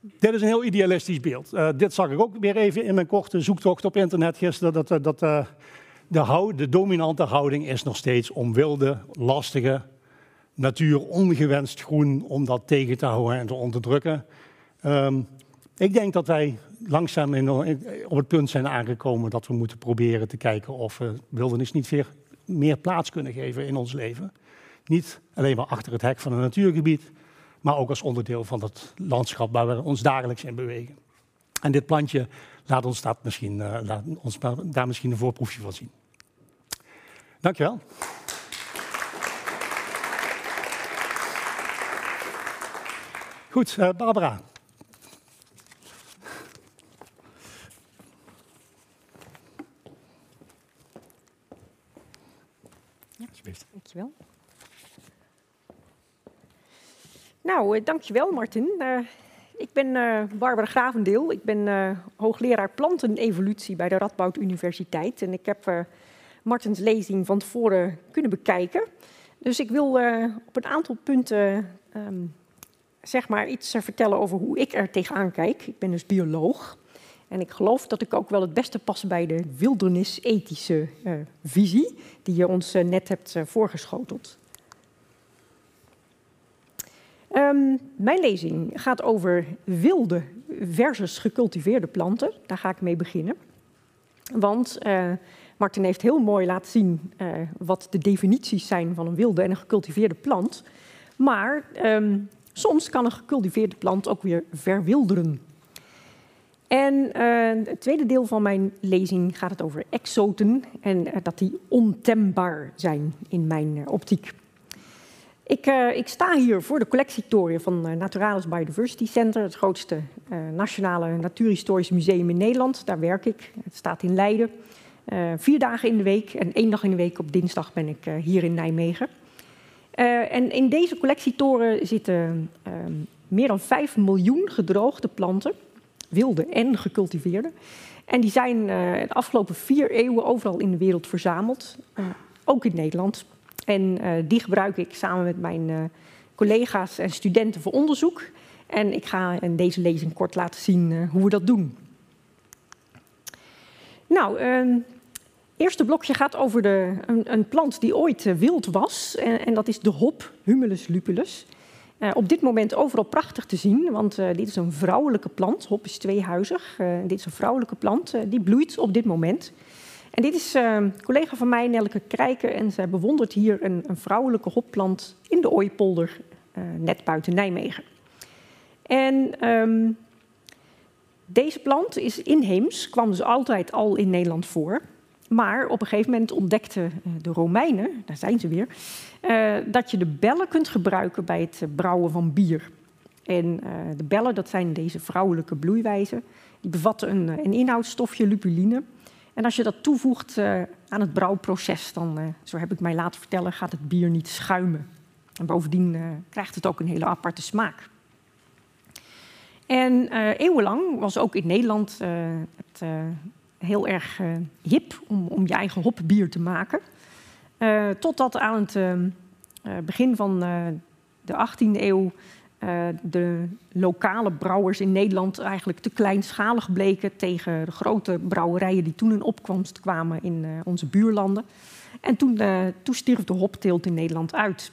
dit is een heel idealistisch beeld. Uh, dit zag ik ook weer even in mijn korte zoektocht op internet gisteren. Dat, dat de, de dominante houding is nog steeds om wilde, lastige, natuur ongewenst groen om dat tegen te houden en te onderdrukken. Um, ik denk dat wij langzaam in, op het punt zijn aangekomen dat we moeten proberen te kijken of we wildernis niet weer meer plaats kunnen geven in ons leven. Niet alleen maar achter het hek van een natuurgebied, maar ook als onderdeel van het landschap waar we ons dagelijks in bewegen. En dit plantje laat ons, dat misschien, uh, laat ons daar misschien een voorproefje van zien. Dankjewel. Goed, uh, Barbara. Ja, alsjeblieft. Dankjewel. Nou, uh, dankjewel Martin. Uh, ik ben Barbara Gravendeel. Ik ben hoogleraar plantenevolutie bij de Radboud Universiteit. En ik heb Martins lezing van tevoren kunnen bekijken. Dus ik wil op een aantal punten um, zeg maar iets vertellen over hoe ik er tegenaan kijk. Ik ben dus bioloog. En ik geloof dat ik ook wel het beste pas bij de wildernisethische uh, visie die je ons uh, net hebt uh, voorgeschoteld. Um, mijn lezing gaat over wilde versus gecultiveerde planten. Daar ga ik mee beginnen. Want Martin heeft heel mooi laten zien wat de definities zijn van een wilde en een gecultiveerde plant. Maar um, Soms kan een gecultiveerde plant ook weer verwilderen. En uh, het tweede deel van mijn lezing gaat het over exoten en uh, dat die ontembaar zijn in mijn uh, optiek. Ik, ik, sta hier voor de collectietoren van Naturalis Biodiversity Center, het grootste nationale natuurhistorisch museum in Nederland. Daar werk ik. Het staat in Leiden. vier dagen in de week en één dag in de week op dinsdag ben ik hier in Nijmegen. En in deze collectietoren zitten ehm, meer dan 5 miljoen gedroogde planten, wilde en gecultiveerde. En die zijn de afgelopen vier eeuwen overal in de wereld verzameld, ook in Nederland. En die gebruik ik samen met mijn collega's en studenten voor onderzoek. En ik ga in deze lezing kort laten zien hoe we dat doen. Nou, het eerste blokje gaat over de, een, een plant die ooit wild was. En, en, dat is de hop, Humulus lupulus. op dit moment overal prachtig te zien, want dit is een vrouwelijke plant. Hop is tweehuizig. dit is een vrouwelijke plant. die bloeit op dit moment. En dit is een collega van mij, Nelke Krijken, en zij bewondert hier een, een vrouwelijke hopplant in de Ooipolder, net buiten Nijmegen. En um, deze plant is inheems, kwam dus altijd al in Nederland voor. Maar op een gegeven moment ontdekten eh, de Romeinen, daar zijn ze weer, uh, dat je de bellen kunt gebruiken bij het brouwen van bier. En de bellen, dat zijn deze vrouwelijke bloeiwijzen, die bevatten een, een inhoudsstofje lupuline. En als je dat toevoegt aan het brouwproces, dan, zo heb ik mij laten vertellen, gaat het bier niet schuimen. En bovendien krijgt het ook een hele aparte smaak. En eeuwenlang was ook in Nederland het heel erg hip om, om, je eigen hopbier te maken. totdat aan het begin van de 18e eeuw uh, de lokale brouwers in Nederland eigenlijk te kleinschalig bleken tegen de grote brouwerijen die toen in opkomst kwamen in uh, onze buurlanden. En toen, uh, toen stierf de hopteelt in Nederland uit.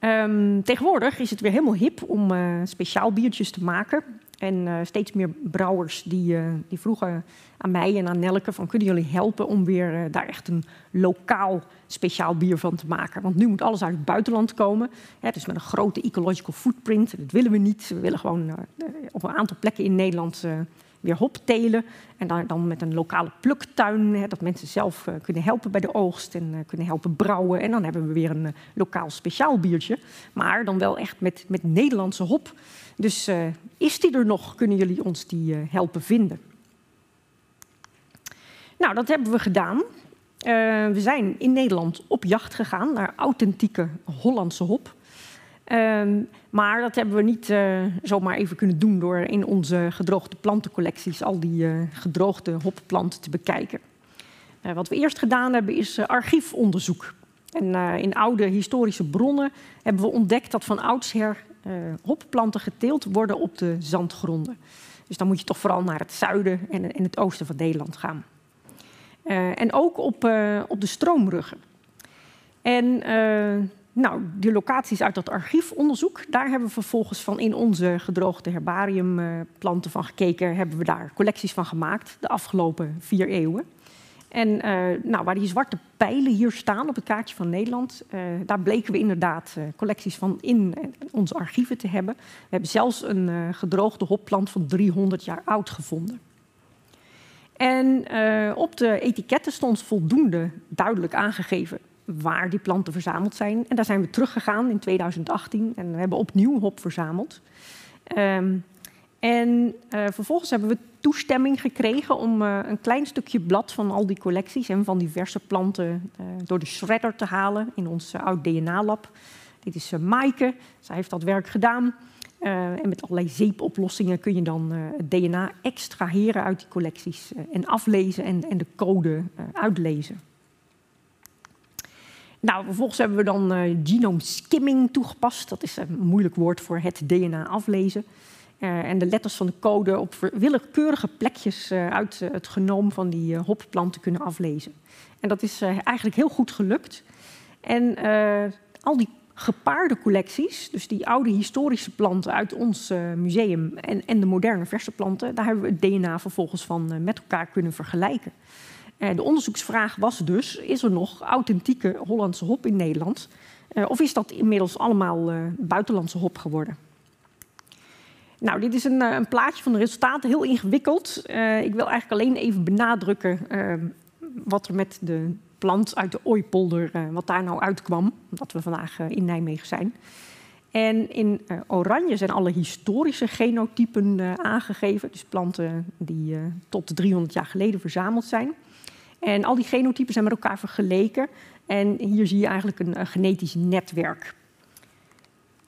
Um, tegenwoordig is het weer helemaal hip om speciaal biertjes te maken. En uh, steeds meer brouwers die, uh, die vroegen aan mij en aan Nelke van kunnen jullie helpen om weer uh, daar echt een lokaal speciaal bier van te maken. Want nu moet alles uit het buitenland komen. Het is met een grote ecological footprint. Dat willen we niet. We willen gewoon op een aantal plekken in Nederland weer hop telen. En dan, dan met een lokale pluktuin, hè, dat mensen zelf kunnen helpen bij de oogst en kunnen helpen brouwen. En dan hebben we weer een lokaal speciaal biertje. Maar dan wel echt met, met Nederlandse hop. Dus uh, is die er nog? Kunnen jullie ons die uh, helpen vinden? Nou, dat hebben we gedaan. Uh, we zijn in Nederland op jacht gegaan naar authentieke Hollandse hop. Ehm, maar dat hebben we niet zomaar even kunnen doen door in onze gedroogde plantencollecties al die gedroogde hopplanten te bekijken. wat we eerst gedaan hebben is archiefonderzoek. En in oude historische bronnen hebben we ontdekt dat van oudsher hopplanten geteeld worden op de zandgronden. Dus dan moet je toch vooral naar het zuiden en, en het oosten van Nederland gaan. Uh, en ook op, uh, op de stroomruggen. En nou, die locaties uit dat archiefonderzoek, daar hebben we vervolgens van in onze gedroogde herbariumplanten van gekeken, hebben we daar collecties van gemaakt de afgelopen vier eeuwen. En uh, nou, waar die zwarte pijlen hier staan op het kaartje van Nederland, uh, daar bleken we inderdaad uh, collecties van in onze archieven te hebben. We hebben zelfs een gedroogde hopplant van 300 jaar oud gevonden. En op de etiketten stond voldoende duidelijk aangegeven waar die planten verzameld zijn. En daar zijn we teruggegaan in 2018 en we hebben opnieuw hop verzameld. Um, en uh, vervolgens hebben we toestemming gekregen om uh, een klein stukje blad van al die collecties en van diverse planten uh, door de shredder te halen in ons oud DNA-lab. Dit is Maaike, zij heeft dat werk gedaan. en met allerlei zeepoplossingen kun je dan het DNA extraheren uit die collecties en aflezen en, en de code uitlezen. Nou, vervolgens hebben we dan genome skimming toegepast. Dat is een moeilijk woord voor het DNA aflezen. Uh, en de letters van de code op willekeurige plekjes uh, uit uh, het genoom van die hopplanten kunnen aflezen. En dat is eigenlijk heel goed gelukt. En al die gepaarde collecties, dus die oude historische planten uit ons museum en, en, de moderne verse planten, daar hebben we het DNA vervolgens van met elkaar kunnen vergelijken. de onderzoeksvraag was dus: is er nog authentieke Hollandse hop in Nederland? of is dat inmiddels allemaal buitenlandse hop geworden? Nou, dit is een, eh, een, plaatje van de resultaten, heel ingewikkeld. Uh, ik wil eigenlijk alleen even benadrukken uh, wat er met de plant uit de Ooipolder, wat daar nou uitkwam, omdat we vandaag in Nijmegen zijn. En in oranje zijn alle historische genotypen aangegeven, dus planten die tot 300 jaar geleden verzameld zijn. En al die genotypen zijn met elkaar vergeleken. En hier zie je eigenlijk een genetisch netwerk.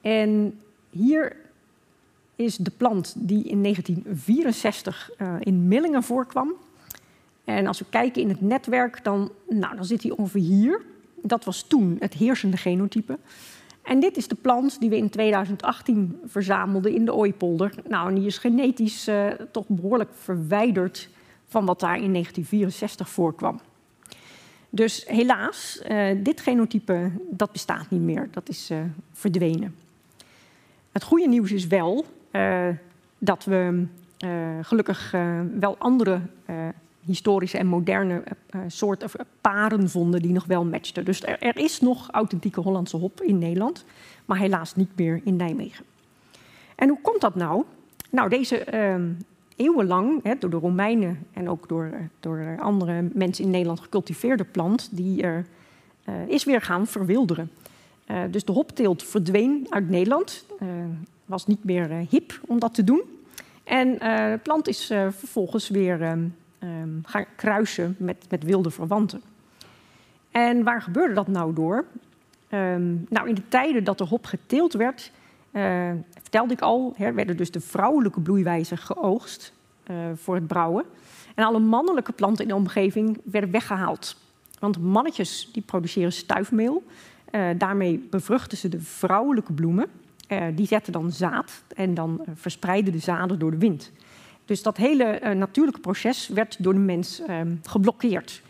En hier is de plant die in 1964 uh, in Millingen voorkwam. En als we kijken in het netwerk, dan, nou, dan zit hij ongeveer hier. Dat was toen het heersende genotype. En dit is de plant die we in 2018 verzamelden in de Ooipolder. Nou, en die is genetisch uh, toch behoorlijk verwijderd van wat daar in 1964 voorkwam. Dus helaas, uh, dit genotype dat bestaat niet meer. Dat is uh, verdwenen. Het goede nieuws is wel dat we gelukkig wel andere historische en moderne soorten paren vonden die nog wel matchten. Dus er, is nog authentieke Hollandse hop in Nederland, maar helaas niet meer in Nijmegen. En hoe komt dat nou? Nou, deze ehm, eeuwenlang door de Romeinen en ook door, door andere mensen in Nederland gecultiveerde plant, die er, is weer gaan verwilderen. Dus de hopteelt verdween uit Nederland, was niet meer hip om dat te doen. En de plant is vervolgens weer um, gaan kruisen met, met wilde verwanten. En waar gebeurde dat nou door? Um, nou, in de tijden dat de hop geteeld werd, vertelde ik al, hè, werden dus de vrouwelijke bloeiwijzen geoogst voor het brouwen. En alle mannelijke planten in de omgeving werden weggehaald. Want mannetjes die produceren stuifmeel. Uh, daarmee bevruchten ze de vrouwelijke bloemen. Die zetten dan zaad en dan verspreiden de zaden door de wind. Dus dat hele natuurlijke proces werd door de mens ehm, geblokkeerd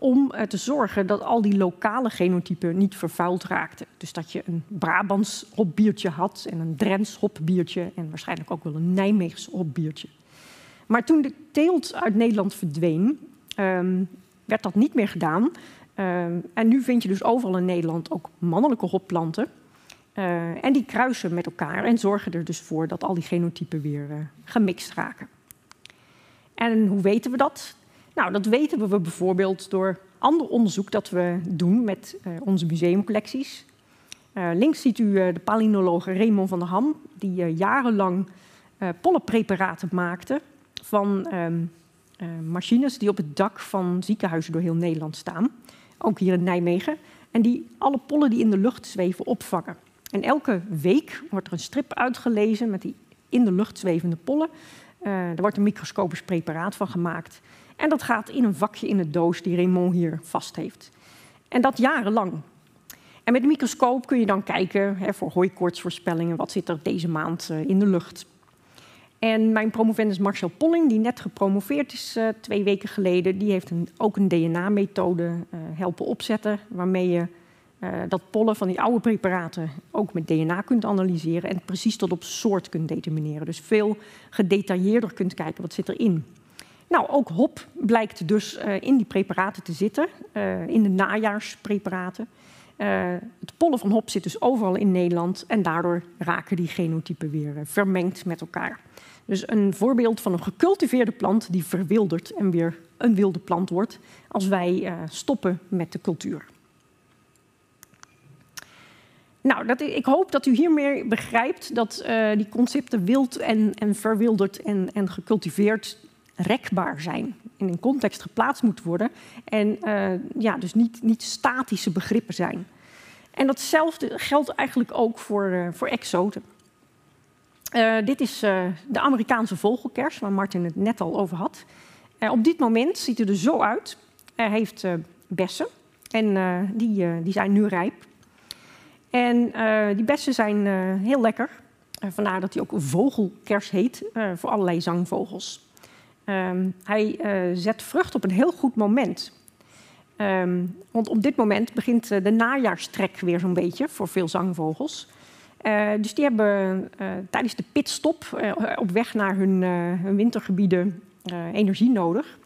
om te zorgen dat al die lokale genotypen niet vervuild raakten. Dus dat je een Brabants hopbiertje had en een Drents hopbiertje en waarschijnlijk ook wel een Nijmeegs hopbiertje. Maar toen de teelt uit Nederland verdween, um, werd dat niet meer gedaan. Um, en nu vind je dus overal in Nederland ook mannelijke hopplanten. Uh, en die kruisen met elkaar en zorgen er dus voor dat al die genotypen weer uh, gemixt raken. En hoe weten we dat? Nou, dat weten we bijvoorbeeld door ander onderzoek dat we doen met uh, onze museumcollecties. Links ziet u de palynoloog Raymond van der Ham, die jarenlang pollenpreparaten maakte van um, machines die op het dak van ziekenhuizen door heel Nederland staan. Ook hier in Nijmegen. En die alle pollen die in de lucht zweven opvangen. En elke week wordt er een strip uitgelezen met die in de lucht zwevende pollen. er wordt een microscopisch preparaat van gemaakt. En dat gaat in een vakje in de doos die Raymond hier vast heeft. En dat jarenlang. En met de microscoop kun je dan kijken hè, voor hooikoortsvoorspellingen. Wat zit er deze maand uh, in de lucht? En mijn promovendus Marcel Polling, die net gepromoveerd is uh, twee weken geleden, die heeft een, ook een DNA-methode helpen opzetten. Waarmee je dat pollen van die oude preparaten ook met DNA kunt analyseren. En precies tot op soort kunt determineren. Dus veel gedetailleerder kunt kijken wat zit erin. Nou, ook hop blijkt dus uh, in die preparaten te zitten, uh, in de najaarspreparaten. Het pollen van hop zit dus overal in Nederland en daardoor raken die genotypen weer vermengd met elkaar. Dus een voorbeeld van een gecultiveerde plant die verwildert en weer een wilde plant wordt als wij stoppen met de cultuur. Nou, dat, ik hoop dat u hiermee begrijpt dat uh, die concepten wild en, en verwilderd en, en gecultiveerd rekbaar zijn in context geplaatst moeten worden. En uh, ja, dus niet, niet statische begrippen zijn. En datzelfde geldt eigenlijk ook voor, uh, voor exoten. Dit is de Amerikaanse vogelkers, waar Martin het net al over had. op dit moment ziet hij er zo uit. Hij heeft bessen en die, die zijn nu rijp. En die bessen zijn heel lekker. vandaar dat hij ook vogelkers heet, voor allerlei zangvogels. Um, hij zet vrucht op een heel goed moment. Um, want op dit moment begint de najaarstrek weer zo'n beetje voor veel zangvogels. Dus die hebben tijdens de pitstop op weg naar hun, hun wintergebieden energie nodig.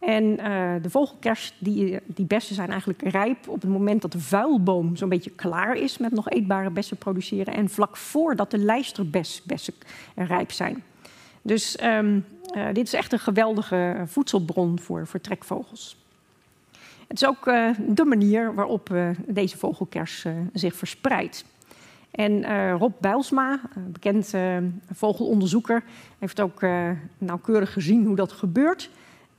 En de vogelkers, die, die bessen zijn eigenlijk rijp op het moment dat de vuilboom zo'n beetje klaar is met nog eetbare bessen produceren. En vlak voordat de lijsterbesbessen rijp zijn. Dus um, uh, dit is echt een geweldige voedselbron voor, voor trekvogels. Het is ook de manier waarop deze vogelkers zich verspreidt. En Rob Bijlsma, bekend vogelonderzoeker, heeft ook nauwkeurig gezien hoe dat gebeurt.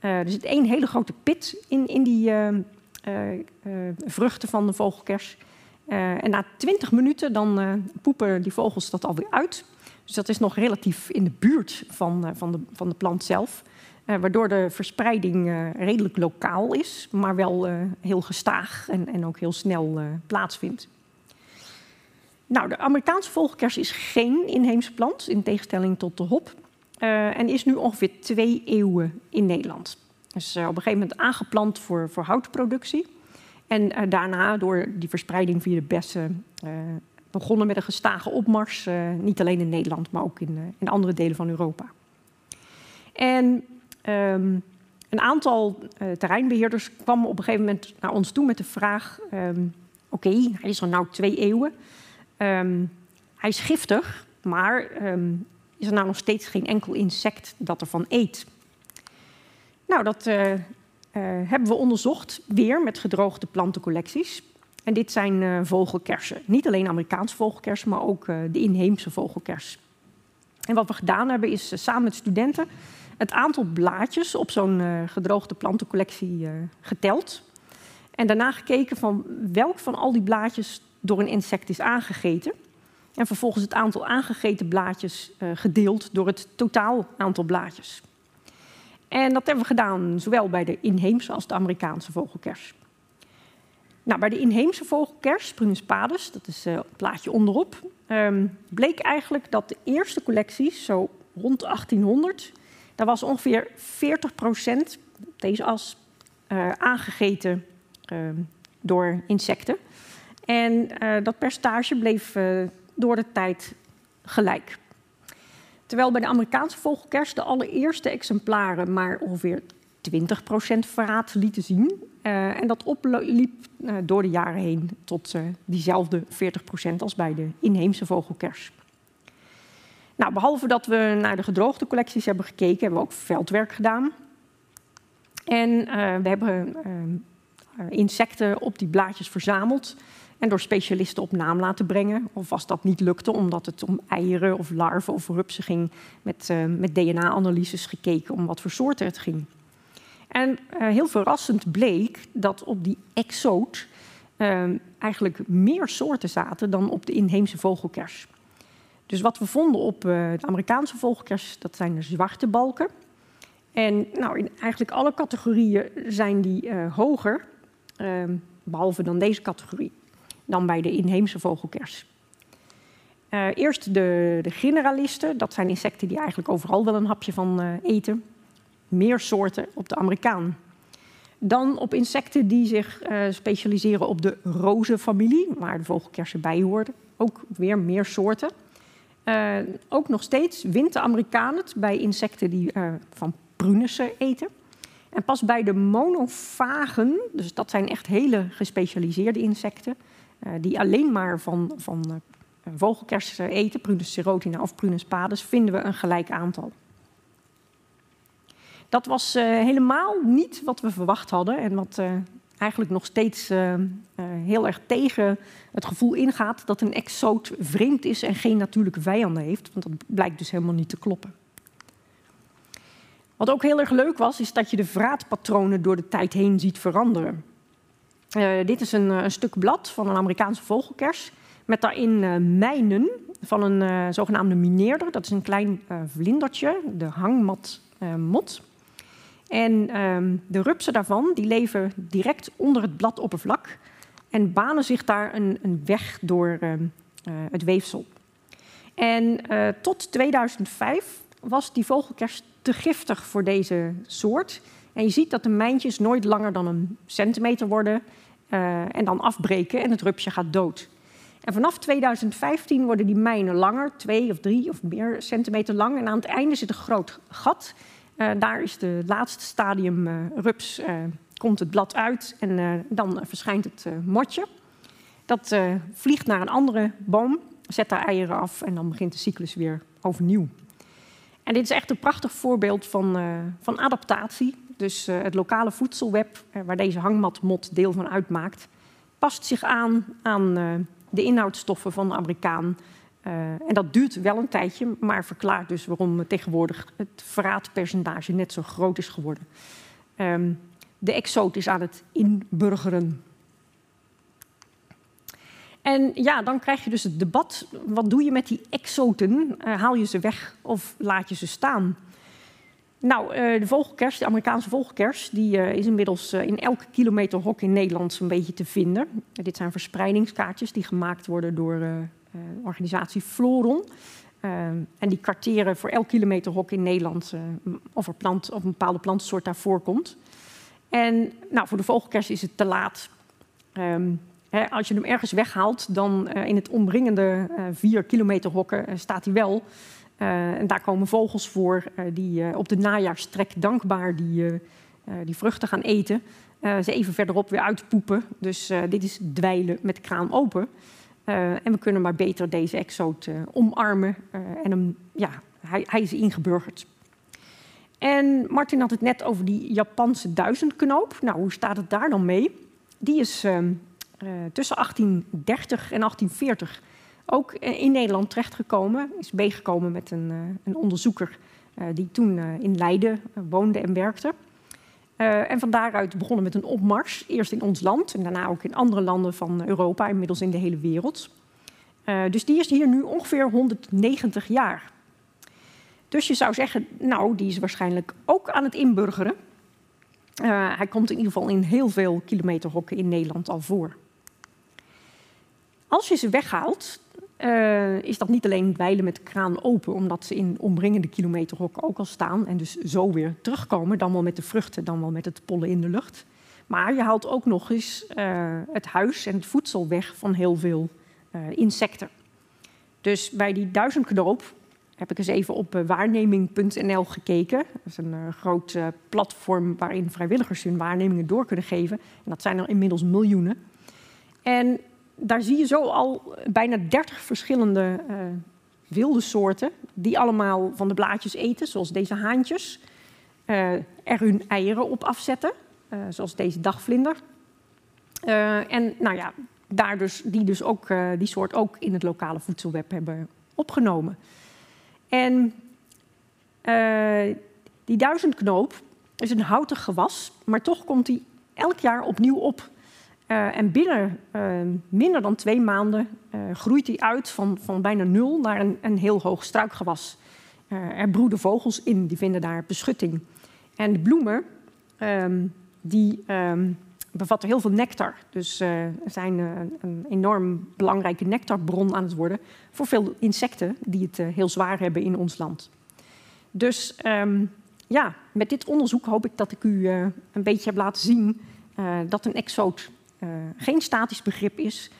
Er zit één hele grote pit in, in die vruchten van de vogelkers. en na 20 minuten dan poepen die vogels dat alweer uit. Dus dat is nog relatief in de buurt van, van, de, van de plant zelf. Waardoor de verspreiding redelijk lokaal is, maar wel heel gestaag en, en, ook heel snel plaatsvindt. Nou, de Amerikaanse vogelkers is geen inheemse plant, in tegenstelling tot de hop. En is nu ongeveer twee eeuwen in Nederland. Dus op een gegeven moment aangeplant voor, voor houtproductie. En daarna door die verspreiding via de bessen begonnen met een gestage opmars. niet alleen in Nederland, maar ook in, in andere delen van Europa. En Um, een aantal terreinbeheerders kwam op een gegeven moment naar ons toe met de vraag: um, Oké, hij is er nou twee eeuwen. Um, hij is giftig, maar is er nou nog steeds geen enkel insect dat ervan eet? Nou, dat uh, uh, hebben we onderzocht, weer met gedroogde plantencollecties. En dit zijn vogelkersen. Niet alleen Amerikaanse vogelkersen, maar ook de inheemse vogelkers. En wat we gedaan hebben, is samen met studenten het aantal blaadjes op zo'n gedroogde plantencollectie geteld. En daarna gekeken van welk van al die blaadjes door een insect is aangegeten. En vervolgens het aantal aangegeten blaadjes uh, gedeeld door het totaal aantal blaadjes. En dat hebben we gedaan zowel bij de inheemse als de Amerikaanse vogelkers. Nou, bij de inheemse vogelkers, Prunus padus, dat is het plaatje onderop, um, bleek eigenlijk dat de eerste collecties, zo rond 1800, daar was ongeveer 40 procent, deze as, uh, aangegeten uh, door insecten. En dat percentage bleef door de tijd gelijk. Terwijl bij de Amerikaanse vogelkers de allereerste exemplaren maar ongeveer 20% verraad lieten zien. en dat opliep door de jaren heen tot diezelfde 40% als bij de inheemse vogelkers. Nou, behalve dat we naar de gedroogde collecties hebben gekeken, hebben we ook veldwerk gedaan. En we hebben insecten op die blaadjes verzameld en door specialisten op naam laten brengen. Of als dat niet lukte, omdat het om eieren of larven of rupsen ging, met, uh, met DNA-analyses gekeken om wat voor soorten het ging. En heel verrassend bleek dat op die exoot eigenlijk meer soorten zaten dan op de inheemse vogelkers. Dus wat we vonden op de Amerikaanse vogelkers, dat zijn de zwarte balken. En nou, in eigenlijk alle categorieën zijn die hoger, uh, behalve dan deze categorie, dan bij de inheemse vogelkers. Uh, eerst de, de, generalisten, dat zijn insecten die eigenlijk overal wel een hapje van eten. Meer soorten op de Amerikaan. Dan op insecten die zich specialiseren op de rozenfamilie, waar de vogelkersen bij hoorden. Ook weer meer soorten. Ook nog steeds wint de Amerikaan het bij insecten die van prunussen eten. En pas bij de monofagen, dus dat zijn echt hele gespecialiseerde insecten, die alleen maar van, van vogelkers eten, Prunus serotina of Prunus pades, vinden we een gelijk aantal. Dat was helemaal niet wat we verwacht hadden en wat eigenlijk nog steeds heel erg tegen het gevoel ingaat dat een exoot vreemd is en geen natuurlijke vijanden heeft. Want dat blijkt dus helemaal niet te kloppen. Wat ook heel erg leuk was, is dat je de vraatpatronen door de tijd heen ziet veranderen. Uh, dit is een, een, stuk blad van een Amerikaanse vogelkers met daarin mijnen van een zogenaamde mineerder. Dat is een klein vlindertje, de hangmatmot. En um, de rupsen daarvan die leven direct onder het bladoppervlak en banen zich daar een, een weg door uh, het weefsel. En tot 2005 was die vogelkers te giftig voor deze soort. En je ziet dat de mijntjes nooit langer dan een centimeter worden en dan afbreken en het rupsje gaat dood. En vanaf 2015 worden die mijnen langer, twee of drie of meer centimeter lang. En aan het einde zit een groot gat uh, daar is het laatste stadium uh, rups, komt het blad uit en dan verschijnt het motje. Dat vliegt naar een andere boom, zet daar eieren af en dan begint de cyclus weer overnieuw. En dit is echt een prachtig voorbeeld van, van adaptatie. Dus het lokale voedselweb, waar deze hangmatmot deel van uitmaakt, past zich aan aan de inhoudstoffen van de Amerikaan. en dat duurt wel een tijdje, maar verklaart dus waarom tegenwoordig het verraadpercentage net zo groot is geworden. Ehm, de exoot is aan het inburgeren. En ja, dan krijg je dus het debat. Wat doe je met die exoten? Haal je ze weg of laat je ze staan? Nou, uh, de vogelkers, de Amerikaanse vogelkers, die uh, is inmiddels in elke kilometer hok in Nederland zo'n beetje te vinden. dit zijn verspreidingskaartjes die gemaakt worden door de organisatie Floron. en die karteren voor elk kilometer hok in Nederland of, er plant, een bepaalde plantensoort daar voorkomt. En nou, voor de vogelkers is het te laat. Um, als je hem ergens weghaalt, dan uh, in het omringende vier kilometer hokken staat hij wel. En daar komen vogels voor die op de najaarstrek dankbaar die, die vruchten gaan eten. ze even verderop weer uitpoepen. Dus dit is dweilen met kraan open. en we kunnen maar beter deze exoot omarmen. en ja, hij, hij is ingeburgerd. En Martin had het net over die Japanse duizendknoop. Nou, hoe staat het daar dan mee? Die is uh, tussen 1830 en 1840 ook in Nederland terechtgekomen. Is meegekomen met een, uh, een onderzoeker uh, die toen in Leiden woonde en werkte. en van daaruit begonnen met een opmars. Eerst in ons land en daarna ook in andere landen van Europa, inmiddels in de hele wereld. dus die is hier nu ongeveer 190 jaar. Dus je zou zeggen, nou, die is waarschijnlijk ook aan het inburgeren. Hij komt in ieder geval in heel veel kilometerhokken in Nederland al voor. Als je ze weghaalt, uh, is dat niet alleen dweilen met de kraan open, omdat ze in omringende kilometerhokken ook al staan en dus zo weer terugkomen, dan wel met de vruchten, dan wel met het pollen in de lucht. Maar je haalt ook nog eens uh, het huis en het voedsel weg van heel veel insecten. Dus bij die duizendknoop heb ik eens even op eh, waarneming.nl gekeken. Dat is een groot platform waarin vrijwilligers hun waarnemingen door kunnen geven. En dat zijn er inmiddels miljoenen. En daar zie je zo al bijna 30 verschillende uh, wilde soorten, die allemaal van de blaadjes eten, zoals deze haantjes. er hun eieren op afzetten, zoals deze dagvlinder. en nou ja, daar dus, die, dus ook, die soort ook in het lokale voedselweb hebben opgenomen. En die duizendknoop is een houtig gewas, maar toch komt die elk jaar opnieuw op. Uh, en binnen uh, minder dan twee maanden groeit hij uit van, van bijna nul naar een, een heel hoog struikgewas. er broeden vogels in, die vinden daar beschutting. En de bloemen, um, die um, bevatten heel veel nectar. Dus zijn een enorm belangrijke nectarbron aan het worden voor veel insecten die het heel zwaar hebben in ons land. Dus um, ja, met dit onderzoek hoop ik dat ik u een beetje heb laten zien dat een exoot geen statisch begrip is,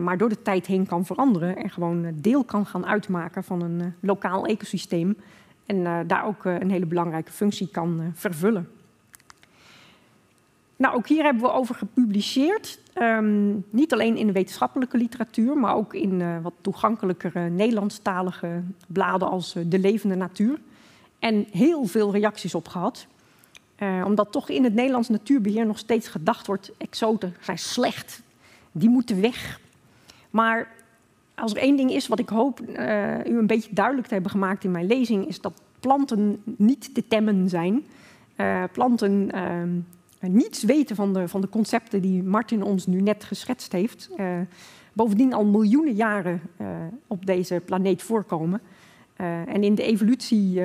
maar door de tijd heen kan veranderen en gewoon deel kan gaan uitmaken van een lokaal ecosysteem en daar ook een hele belangrijke functie kan vervullen. Nou, ook hier hebben we over gepubliceerd. Um, niet alleen in de wetenschappelijke literatuur, maar ook in wat toegankelijkere Nederlandstalige bladen als De Levende Natuur. En heel veel reacties op gehad. Uh, omdat toch in het Nederlands natuurbeheer nog steeds gedacht wordt: exoten zijn slecht, die moeten weg. Maar als er één ding is wat ik hoop u een beetje duidelijk te hebben gemaakt in mijn lezing, is dat planten niet te temmen zijn. planten ehm, niets weten van de, van de concepten die Martin ons nu net geschetst heeft. Bovendien al miljoenen jaren op deze planeet voorkomen. En in de evolutie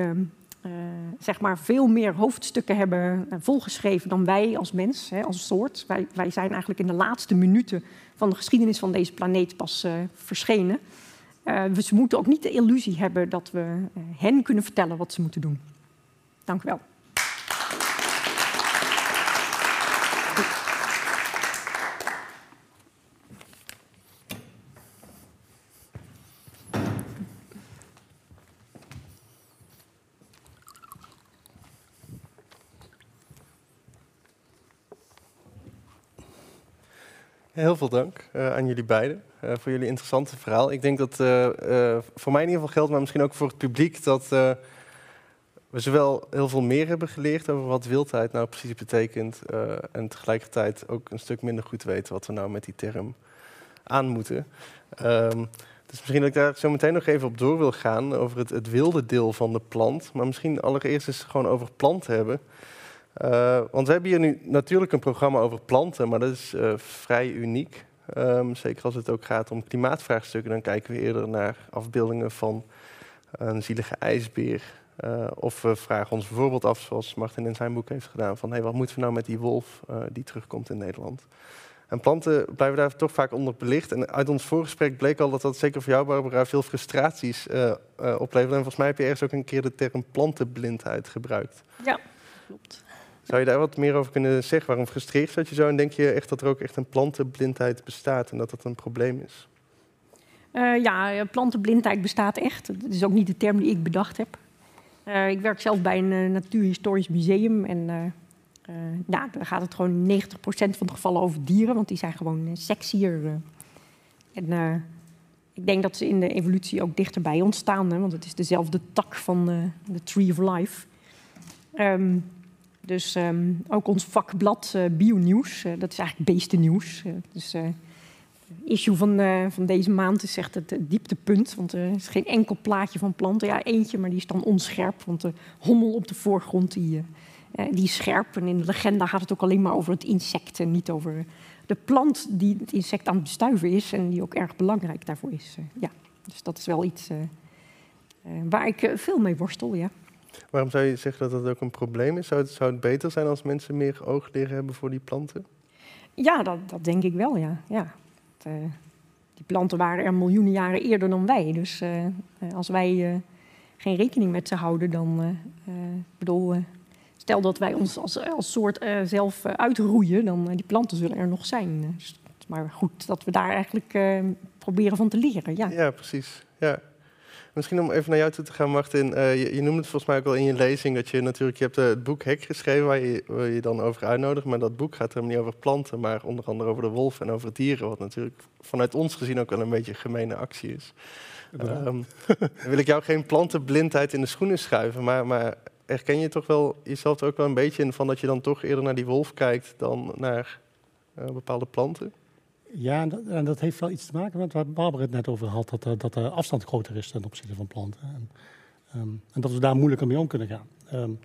zeg maar veel meer hoofdstukken hebben volgeschreven dan wij als mens, hè, als soort. Wij, wij zijn eigenlijk in de laatste minuten van de geschiedenis van deze planeet pas verschenen. dus we moeten ook niet de illusie hebben dat we hen kunnen vertellen wat ze moeten doen. Dank u wel. Heel veel dank uh, aan jullie beiden uh, voor jullie interessante verhaal. Ik denk dat uh, voor mij in ieder geval geldt, maar misschien ook voor het publiek, dat we we zowel heel veel meer hebben geleerd over wat wildheid nou precies betekent. En tegelijkertijd ook een stuk minder goed weten wat we nou met die term aan moeten. Um, dus misschien dat ik daar zo meteen nog even op door wil gaan, over het, het wilde deel van de plant. Maar misschien allereerst eens gewoon over planten hebben. Uh, want we hebben hier nu natuurlijk een programma over planten, maar dat is uh, vrij uniek. Um, zeker als het ook gaat om klimaatvraagstukken, dan kijken we eerder naar afbeeldingen van een zielige ijsbeer. Uh, of we vragen ons bijvoorbeeld af, zoals Martin in zijn boek heeft gedaan, van hey, wat moeten we nou met die wolf die terugkomt in Nederland? En planten blijven daar toch vaak onder belicht. En uit ons voorgesprek bleek al dat dat zeker voor jou, Barbara, veel frustraties oplevert. En volgens mij heb je ergens ook een keer de term plantenblindheid gebruikt. Ja, klopt. Zou je daar wat meer over kunnen zeggen? Waarom frustreert dat je zo? En denk je echt dat er ook echt een plantenblindheid bestaat en dat dat een probleem is? Uh, ja, plantenblindheid bestaat echt. Dat is ook niet de term die ik bedacht heb. ik werk zelf bij een natuurhistorisch museum en uh, nou, dan gaat het gewoon 90% van de gevallen over dieren, want die zijn gewoon sexier. En ik denk dat ze in de evolutie ook dichterbij ontstaan, hè, want het is dezelfde tak van de Tree of Life. Um, dus um, ook ons vakblad Bionieuws, dat is eigenlijk beestennieuws. dus issue van, van deze maand is echt het dieptepunt. Want er is geen enkel plaatje van planten. Ja, eentje, maar die is dan onscherp. Want de hommel op de voorgrond die, die is scherp. En in de legenda gaat het ook alleen maar over het insect en niet over de plant die het insect aan het bestuiven is en die ook erg belangrijk daarvoor is. Ja, dus dat is wel iets waar ik veel mee worstel, ja. Waarom zou je zeggen dat dat ook een probleem is? Zou het, zou het beter zijn als mensen meer oog leren hebben voor die planten? Ja, dat, dat denk ik wel, ja. ja. Het, die planten waren er miljoenen jaren eerder dan wij. Dus als wij geen rekening met ze houden, dan bedoel, stel dat wij ons als, als soort zelf uitroeien, dan die planten zullen er nog zijn. Dus, maar goed dat we daar eigenlijk proberen van te leren. Ja, ja precies. Ja. Misschien om even naar jou toe te gaan, Martin. Je, je, noemde het volgens mij ook al in je lezing dat je natuurlijk, je hebt het boek Hek geschreven waar je, waar je dan over uitnodigt. Maar dat boek gaat helemaal niet over planten, maar onder andere over de wolf en over dieren. Wat natuurlijk vanuit ons gezien ook wel een beetje een gemene actie is. Um, wil ik jou geen plantenblindheid in de schoenen schuiven, maar, maar herken je toch wel jezelf er ook wel een beetje in van dat je dan toch eerder naar die wolf kijkt dan naar uh, bepaalde planten? Ja, en dat, dat, heeft wel iets te maken met waar Barbara het net over had, dat, er, dat de afstand groter is ten opzichte van planten. En, um, en dat we daar moeilijker mee om kunnen gaan. Um,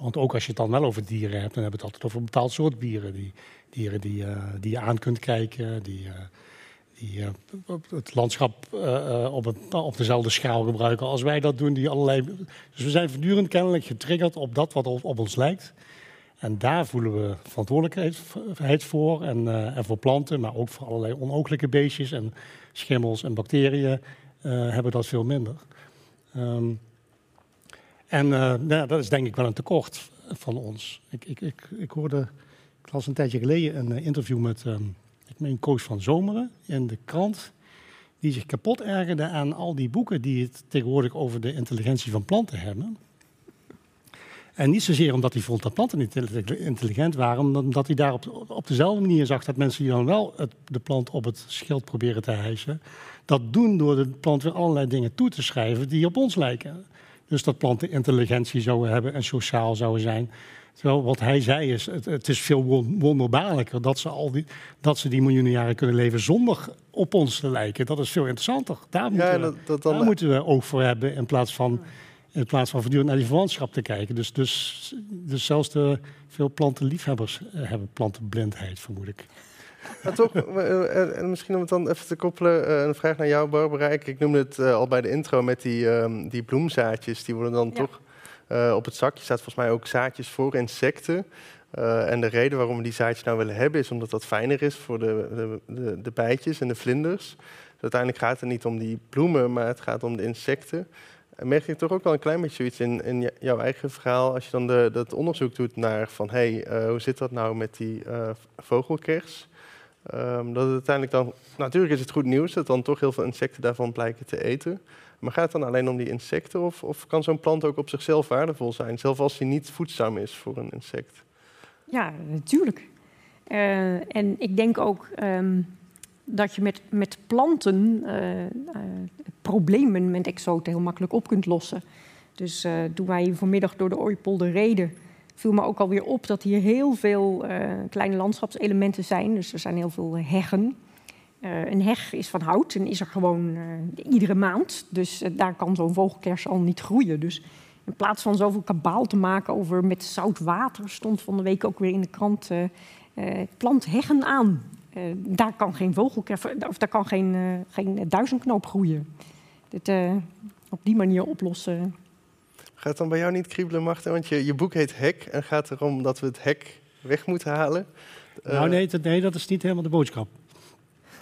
want ook als je het dan wel over dieren hebt, dan hebben we het altijd over een bepaald soort dieren. Die, dieren die, uh, die je aan kunt kijken, die, uh, die uh, het landschap op, het, op, dezelfde schaal gebruiken als wij dat doen. Die allerlei, dus we zijn voortdurend kennelijk getriggerd op dat wat op ons lijkt. En daar voelen we verantwoordelijkheid voor. En, uh, en voor planten, maar ook voor allerlei onooglijke beestjes en schimmels en bacteriën hebben dat veel minder. Um, en nou, dat is denk ik wel een tekort van ons. Ik, ik, ik, ik hoorde, ik las een tijdje geleden een interview met um, ik meen Koos van Zomeren in de krant, die zich kapot ergerde aan al die boeken die het tegenwoordig over de intelligentie van planten hebben. En niet zozeer omdat hij vond dat planten niet intelligent waren, maar omdat hij daar op, op dezelfde manier zag dat mensen die dan wel het, de plant op het schild proberen te hijsen, dat doen door de plant weer allerlei dingen toe te schrijven die op ons lijken. Dus dat planten intelligentie zouden hebben en sociaal zouden zijn. Terwijl wat hij zei is, het, het is veel wonderbaarlijker dat ze, al die, dat ze die miljoenen jaren kunnen leven zonder op ons te lijken. Dat is veel interessanter. Daar, moeten, ja, dat, dat dan... daar moeten we oog voor hebben in plaats van, in plaats van voortdurend naar die verwantschap te kijken. Dus, dus, dus zelfs de veel plantenliefhebbers eh, hebben plantenblindheid, vermoed ik. Maar toch, uh, misschien om het dan even te koppelen, een vraag naar jou, Barbara. Ik, noemde het al bij de intro met die, uh, die bloemzaadjes. Die worden dan ja. toch uh, op het zakje staat volgens mij ook zaadjes voor insecten. Uh, en de reden waarom we die zaadjes nou willen hebben, is omdat dat fijner is voor de, de, de, de bijtjes en de vlinders. Dus uiteindelijk gaat het niet om die bloemen, maar het gaat om de insecten. Merk je toch ook wel een klein beetje zoiets in, in jouw eigen verhaal, als je dan de, dat onderzoek doet naar van hé, hey, uh, hoe zit dat nou met die uh, vogelkers? Um, dat het uiteindelijk dan, natuurlijk is het goed nieuws dat dan toch heel veel insecten daarvan blijken te eten. Maar gaat het dan alleen om die insecten of, of kan zo'n plant ook op zichzelf waardevol zijn, zelfs als hij niet voedzaam is voor een insect? Ja, natuurlijk. Uh, en ik denk ook um, dat je met, met planten uh, uh, problemen met exoten heel makkelijk op kunt lossen. Dus uh, toen wij vanmiddag door de Ooipolder reden, viel me ook alweer op dat hier heel veel kleine landschapselementen zijn. Dus er zijn heel veel heggen. Een heg is van hout en is er gewoon iedere maand. Dus daar kan zo'n vogelkers al niet groeien. Dus in plaats van zoveel kabaal te maken over met zout water, stond van de week ook weer in de krant: plant heggen aan. Daar kan geen vogelkers, of daar kan geen, geen duizendknoop groeien. Dit, op die manier oplossen Gaat het dan bij jou niet kriebelen, Marten? Want je, je boek heet Hek en gaat erom dat we het hek weg moeten halen. Nou, nee, dat, nee, dat is niet helemaal de boodschap.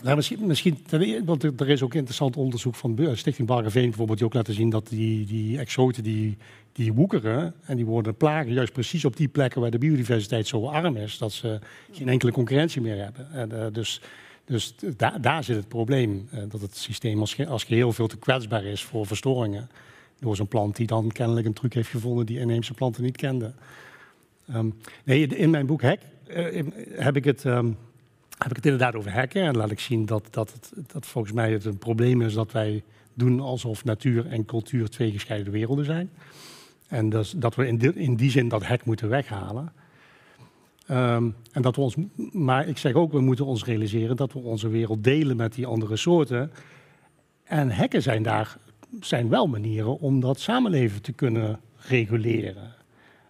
Nou, misschien, misschien, want er is ook interessant onderzoek van Stichting Bargeveen bijvoorbeeld, die ook laten zien dat die, die exoten die, die woekeren en die worden plagen juist precies op die plekken waar de biodiversiteit zo arm is, dat ze geen enkele concurrentie meer hebben. En, uh, dus dus da daar zit het probleem, uh, dat het systeem als, als geheel veel te kwetsbaar is voor verstoringen door zo'n plant die dan kennelijk een truc heeft gevonden die inheemse planten niet kenden. Um, nee, in mijn boek Hek uh, heb, ik het, um, heb ik het inderdaad over hekken. En laat ik zien dat, dat, het, dat volgens mij het een probleem is dat wij doen alsof natuur en cultuur twee gescheiden werelden zijn. En dus, dat we in die, in die zin dat hek moeten weghalen. Um, en dat we ons, maar ik zeg ook, we moeten ons realiseren dat we onze wereld delen met die andere soorten. En hekken zijn daar zijn wel manieren om dat samenleven te kunnen reguleren.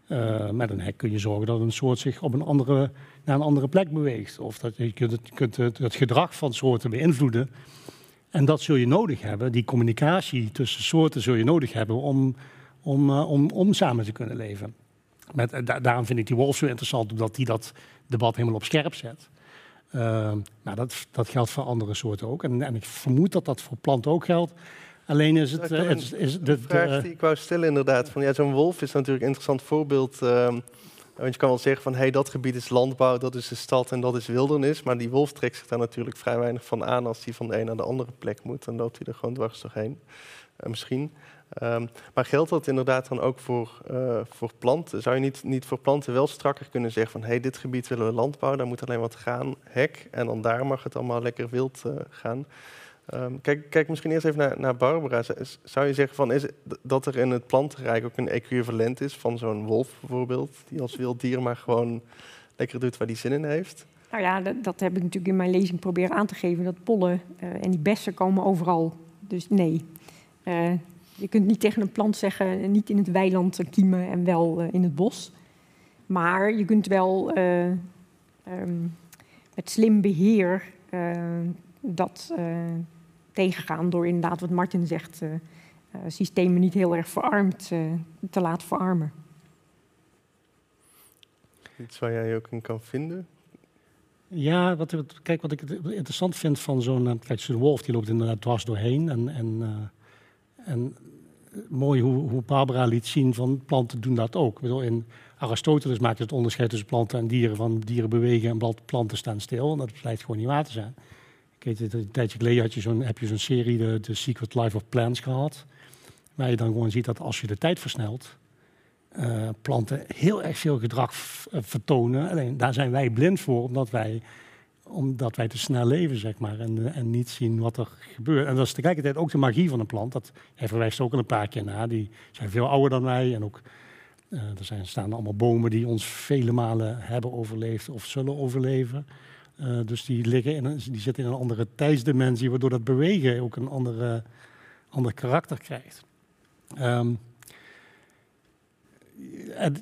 Uh, met een hek kun je zorgen dat een soort zich op een andere, naar een andere plek beweegt. Of dat je kunt, het, kunt het, het, gedrag van soorten beïnvloeden. En dat zul je nodig hebben. Die communicatie tussen soorten zul je nodig hebben om, om, uh, om, om samen te kunnen leven. Met, uh, daarom vind ik die wolf zo interessant, omdat die dat debat helemaal op scherp zet. nou, dat, dat geldt voor andere soorten ook. En, en ik vermoed dat dat voor planten ook geldt. Alleen is het... Uh, is, is de, vraag die ik wou stellen inderdaad. Van, ja, Zo'n wolf is natuurlijk een interessant voorbeeld. Uh, want je kan wel zeggen van hey, dat gebied is landbouw, dat is de stad en dat is wildernis. Maar die wolf trekt zich daar natuurlijk vrij weinig van aan als hij van de een naar de andere plek moet. Dan loopt hij er gewoon dwars doorheen. Uh, misschien. Um, maar geldt dat inderdaad dan ook voor, uh, voor planten? Zou je niet, niet voor planten wel strakker kunnen zeggen van hey, dit gebied willen we landbouwen, daar moet alleen wat gaan, hek, en dan daar mag het allemaal lekker wild uh, gaan. Um, kijk, kijk, misschien eerst even naar, naar Barbara. Zou je zeggen van, is dat er in het plantenrijk ook een equivalent is van zo'n wolf bijvoorbeeld, die als wild dier maar gewoon lekker doet waar die zin in heeft? Nou ja, dat, heb ik natuurlijk in mijn lezing proberen aan te geven. Dat pollen uh, en die bessen komen overal. Dus nee. Uh, je kunt niet tegen een plant zeggen, niet in het weiland kiemen en wel uh, in het bos. Maar je kunt wel um, met slim beheer dat tegengaan door inderdaad, wat Martin zegt, uh, uh, systemen niet heel erg verarmd uh, te laten verarmen. Iets waar jij ook in kan vinden? Ja, wat, kijk, wat ik interessant vind van zo'n kijk, zo'n wolf, die loopt inderdaad dwars doorheen. En, en, en mooi hoe, hoe Barbara liet zien van planten doen dat ook. In Aristoteles maakt het onderscheid tussen planten en dieren, van dieren bewegen en planten staan stil. En dat blijkt gewoon niet waar te zijn. Ik weet een tijdje geleden had je zo'n, heb je zo'n serie, de, de Secret Life of Plants, gehad. Waar je dan gewoon ziet dat als je de tijd versnelt, uh, planten heel erg veel gedrag eh, vertonen. Alleen daar zijn wij blind voor, omdat wij, omdat wij te snel leven, zeg maar. En, en niet zien wat er gebeurt. En dat is tegelijkertijd ook de magie van een plant. Dat, hij verwijst ook een paar keer naar. Die zijn veel ouder dan wij. En ook, er zijn, staan allemaal bomen die ons vele malen hebben overleefd of zullen overleven. Uh, dus die, liggen in een, die zitten in een andere tijdsdimensie, waardoor dat bewegen ook een andere, ander karakter krijgt. Um,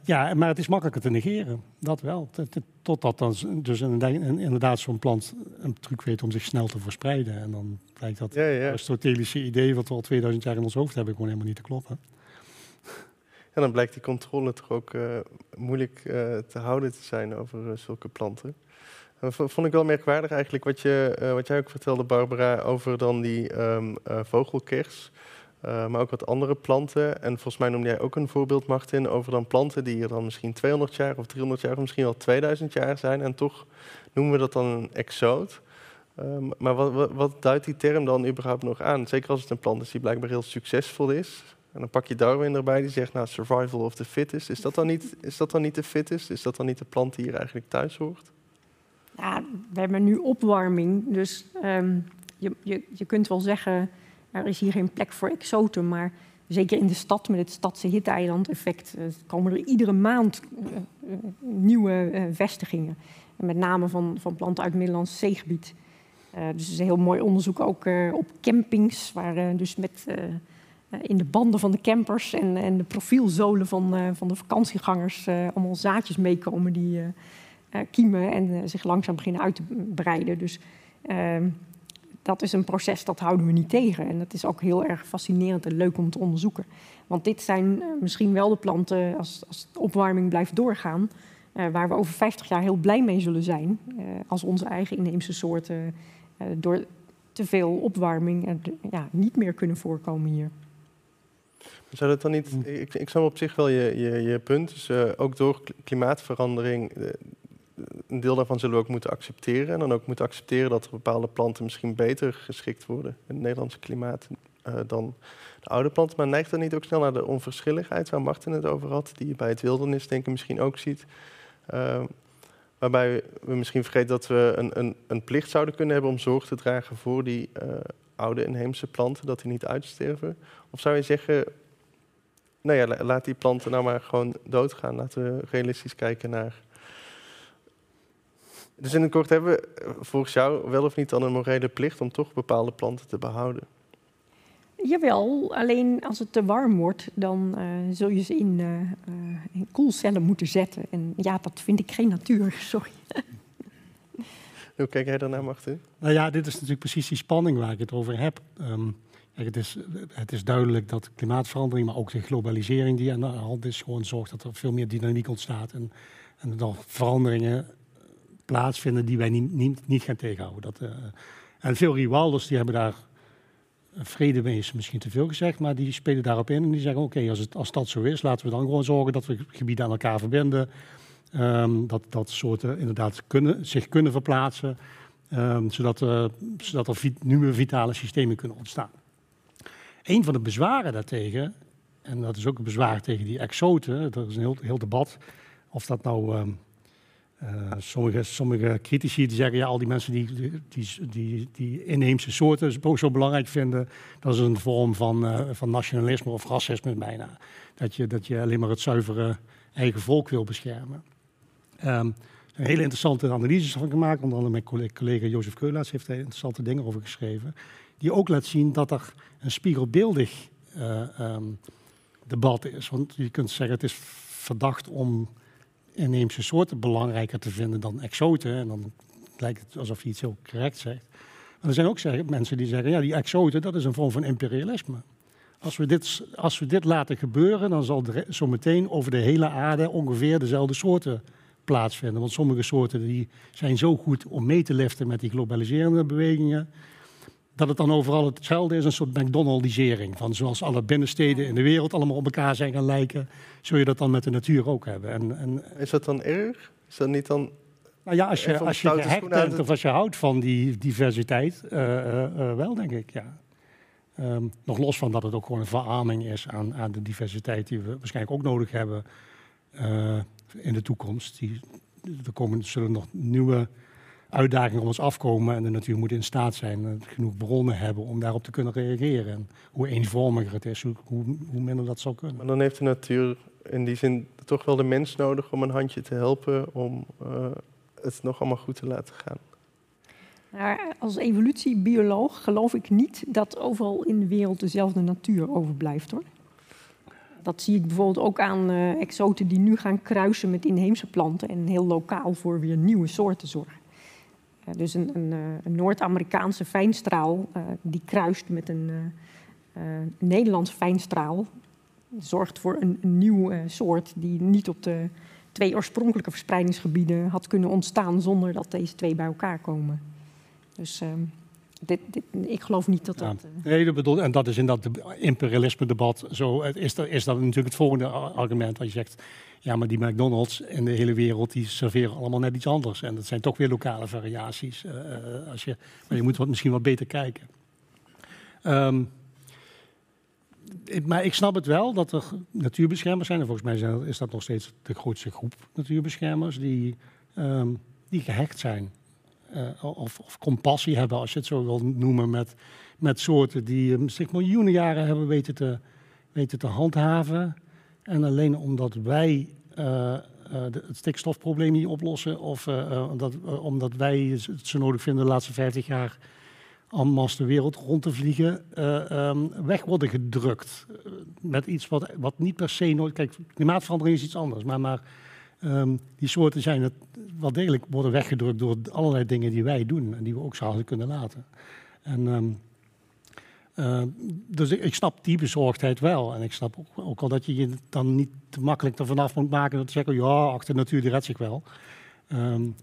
ja, maar het is makkelijker te negeren, dat wel. Totdat dan dus inderdaad zo'n plant een truc weet om zich snel te verspreiden. En dan blijkt dat ja, ja. Aristotelische idee, wat we al 2000 jaar in ons hoofd hebben, gewoon helemaal niet te kloppen. En dan blijkt die controle toch ook uh, moeilijk uh, te houden te zijn over uh, zulke planten. Dat vond ik wel merkwaardig eigenlijk wat, je, uh, wat jij ook vertelde, Barbara, over dan die um, uh, vogelkers. Maar ook wat andere planten. En volgens mij noemde jij ook een voorbeeld, Martin, over dan planten die er dan misschien 200 jaar of 300 jaar of misschien wel 2000 jaar zijn. En toch noemen we dat dan een exoot. Um, maar wat, wat, wat, duidt die term dan überhaupt nog aan? Zeker als het een plant is die blijkbaar heel succesvol is. En dan pak je Darwin erbij, die zegt, nou, survival of the fittest. Is dat dan niet, is dat dan niet de fittest? Is dat dan niet de plant die hier eigenlijk thuis hoort? We hebben nu opwarming, dus um, je, je, je kunt wel zeggen, er is hier geen plek voor exoten, maar zeker in de stad met het stadse hitteiland-effect komen er iedere maand nieuwe vestigingen. En met name van, van planten uit het Middellandse zeegebied. dus het is een heel mooi onderzoek ook op campings, waar dus met in de banden van de campers en, en de profielzolen van, van de vakantiegangers allemaal zaadjes meekomen die kiemen en zich langzaam beginnen uit te breiden. Dus ehm, dat is een proces dat houden we niet tegen. En dat is ook heel erg fascinerend en leuk om te onderzoeken. Want dit zijn eh, misschien wel de planten, als, als de opwarming blijft doorgaan, uh, waar we over 50 jaar heel blij mee zullen zijn. Uh, als onze eigen inheemse soorten door te veel opwarming ja, niet meer kunnen voorkomen hier. Zou dat dan niet, ik, ik snap op zich wel je, je, je punt. Dus, ook door klimaatverandering een deel daarvan zullen we ook moeten accepteren. En dan ook moeten accepteren dat er bepaalde planten misschien beter geschikt worden in het Nederlandse klimaat uh, dan de oude planten. Maar neigt dat niet ook snel naar de onverschilligheid waar Martin het over had, die je bij het wildernisdenken misschien ook ziet? Uh, waarbij we misschien vergeten dat we een, een, een, plicht zouden kunnen hebben om zorg te dragen voor die uh, oude inheemse planten, dat die niet uitsterven? Of zou je zeggen, nou ja, laat die planten nou maar gewoon doodgaan. Laten we realistisch kijken naar dus in het kort hebben we eh, volgens jou wel of niet dan een morele plicht om toch bepaalde planten te behouden? Jawel, alleen als het te warm wordt, dan uh, zul je ze in, uh, in, koelcellen moeten zetten. En ja, dat vind ik geen natuur, sorry. Hoe kijk jij daarnaar, Martin? Nou ja, dit is natuurlijk precies die spanning waar ik het over heb. Um, het, is, het is duidelijk dat klimaatverandering, maar ook de globalisering die aan de hand is, gewoon zorgt dat er veel meer dynamiek ontstaat. En, en dat veranderingen plaatsvinden die wij niet, niet, niet gaan tegenhouden. Dat, uh, en veel rewilders die hebben daar vrede mee, is misschien te veel gezegd, maar die spelen daarop in en die zeggen: Oké, als, als dat zo is, laten we dan gewoon zorgen dat we gebieden aan elkaar verbinden. Um, dat, dat soorten inderdaad kunnen, zich kunnen verplaatsen, um, zodat, uh, zodat er nieuwe vitale systemen kunnen ontstaan. Een van de bezwaren daartegen, en dat is ook een bezwaar tegen die exoten, dat is een heel, heel debat, of dat nou um, uh, sommige, sommige critici zeggen, ja, al die mensen die, die, die, die inheemse soorten zo belangrijk vinden, dat is een vorm van, uh, van nationalisme of racisme bijna. Dat je, dat je alleen maar het zuivere eigen volk wil beschermen. Um, een hele interessante analyses van gemaakt, onder andere mijn collega Jozef Keulaerts heeft daar interessante dingen over geschreven, die ook laat zien dat er een spiegelbeeldig uh, um, debat is. Want je kunt zeggen, het is verdacht om inheemse soorten belangrijker te vinden dan exoten. En dan lijkt het alsof je iets heel correct zegt. Maar er zijn ook mensen die zeggen, ja, die exoten, dat is een vorm van imperialisme. Als we dit, als we dit laten gebeuren, dan zal er zo meteen over de hele aarde ongeveer dezelfde soorten plaatsvinden. Want sommige soorten die zijn zo goed om mee te liften met die globaliserende bewegingen dat het dan overal hetzelfde is, een soort McDonaldisering. Van zoals alle binnensteden in de wereld allemaal op elkaar zijn gaan lijken, zul je dat dan met de natuur ook hebben. En, en is dat dan erg? Is dat niet dan. Nou ja, als je, als je gehecht bent of als je houdt van die diversiteit, uh, uh, uh, wel denk ik, ja. Um, nog los van dat het ook gewoon een verarming is aan, aan de diversiteit die we waarschijnlijk ook nodig hebben in de toekomst. Die, er komen, zullen nog nieuwe uitdagingen om ons afkomen. En de natuur moet in staat zijn, en genoeg bronnen hebben om daarop te kunnen reageren. En hoe eenvormiger het is, hoe, hoe, minder dat zal kunnen. Maar dan heeft de natuur in die zin toch wel de mens nodig om een handje te helpen om uh, het nog allemaal goed te laten gaan. Als evolutiebioloog geloof ik niet dat overal in de wereld dezelfde natuur overblijft hoor. Dat zie ik bijvoorbeeld ook aan uh, exoten die nu gaan kruisen met inheemse planten en heel lokaal voor weer nieuwe soorten zorgen dus een, een, eh, een Noord-Amerikaanse fijnstraal uh, die kruist met een Nederlands fijnstraal, zorgt voor een, een nieuw soort die niet op de twee oorspronkelijke verspreidingsgebieden had kunnen ontstaan zonder dat deze twee bij elkaar komen. Dus ehm, dit, dit, ik geloof niet dat dat. Ja. Nee, dat bedoel, en dat is in dat imperialisme-debat zo. Is dat, is dat natuurlijk het volgende argument. Wat je zegt, ja, maar die McDonald's in de hele wereld die serveren allemaal net iets anders. En dat zijn toch weer lokale variaties. Uh, als je, maar je moet wat, misschien wat beter kijken. Um, maar ik snap het wel dat er natuurbeschermers zijn. En volgens mij zijn, is dat nog steeds de grootste groep natuurbeschermers die, um, die gehecht zijn. Uh, of, of, compassie hebben, als je het zo wil noemen, met, met soorten die zich miljoenen jaren hebben weten te, weten te handhaven. En alleen omdat wij de, het stikstofprobleem niet oplossen, of omdat, omdat wij het zo nodig vinden de laatste 50 jaar en de wereld rond te vliegen, um, weg worden gedrukt. met iets wat, wat niet per se nooit. Kijk, klimaatverandering is iets anders, maar, maar um, die soorten zijn het wel degelijk worden weggedrukt door allerlei dingen die wij doen en die we ook zouden kunnen laten. En um, uh, dus ik, ik, snap die bezorgdheid wel. En ik snap ook, ook al dat je je dan niet te makkelijk ervan af moet maken. Dat te zeggen, ja, achter de natuur die redt zich wel. Um,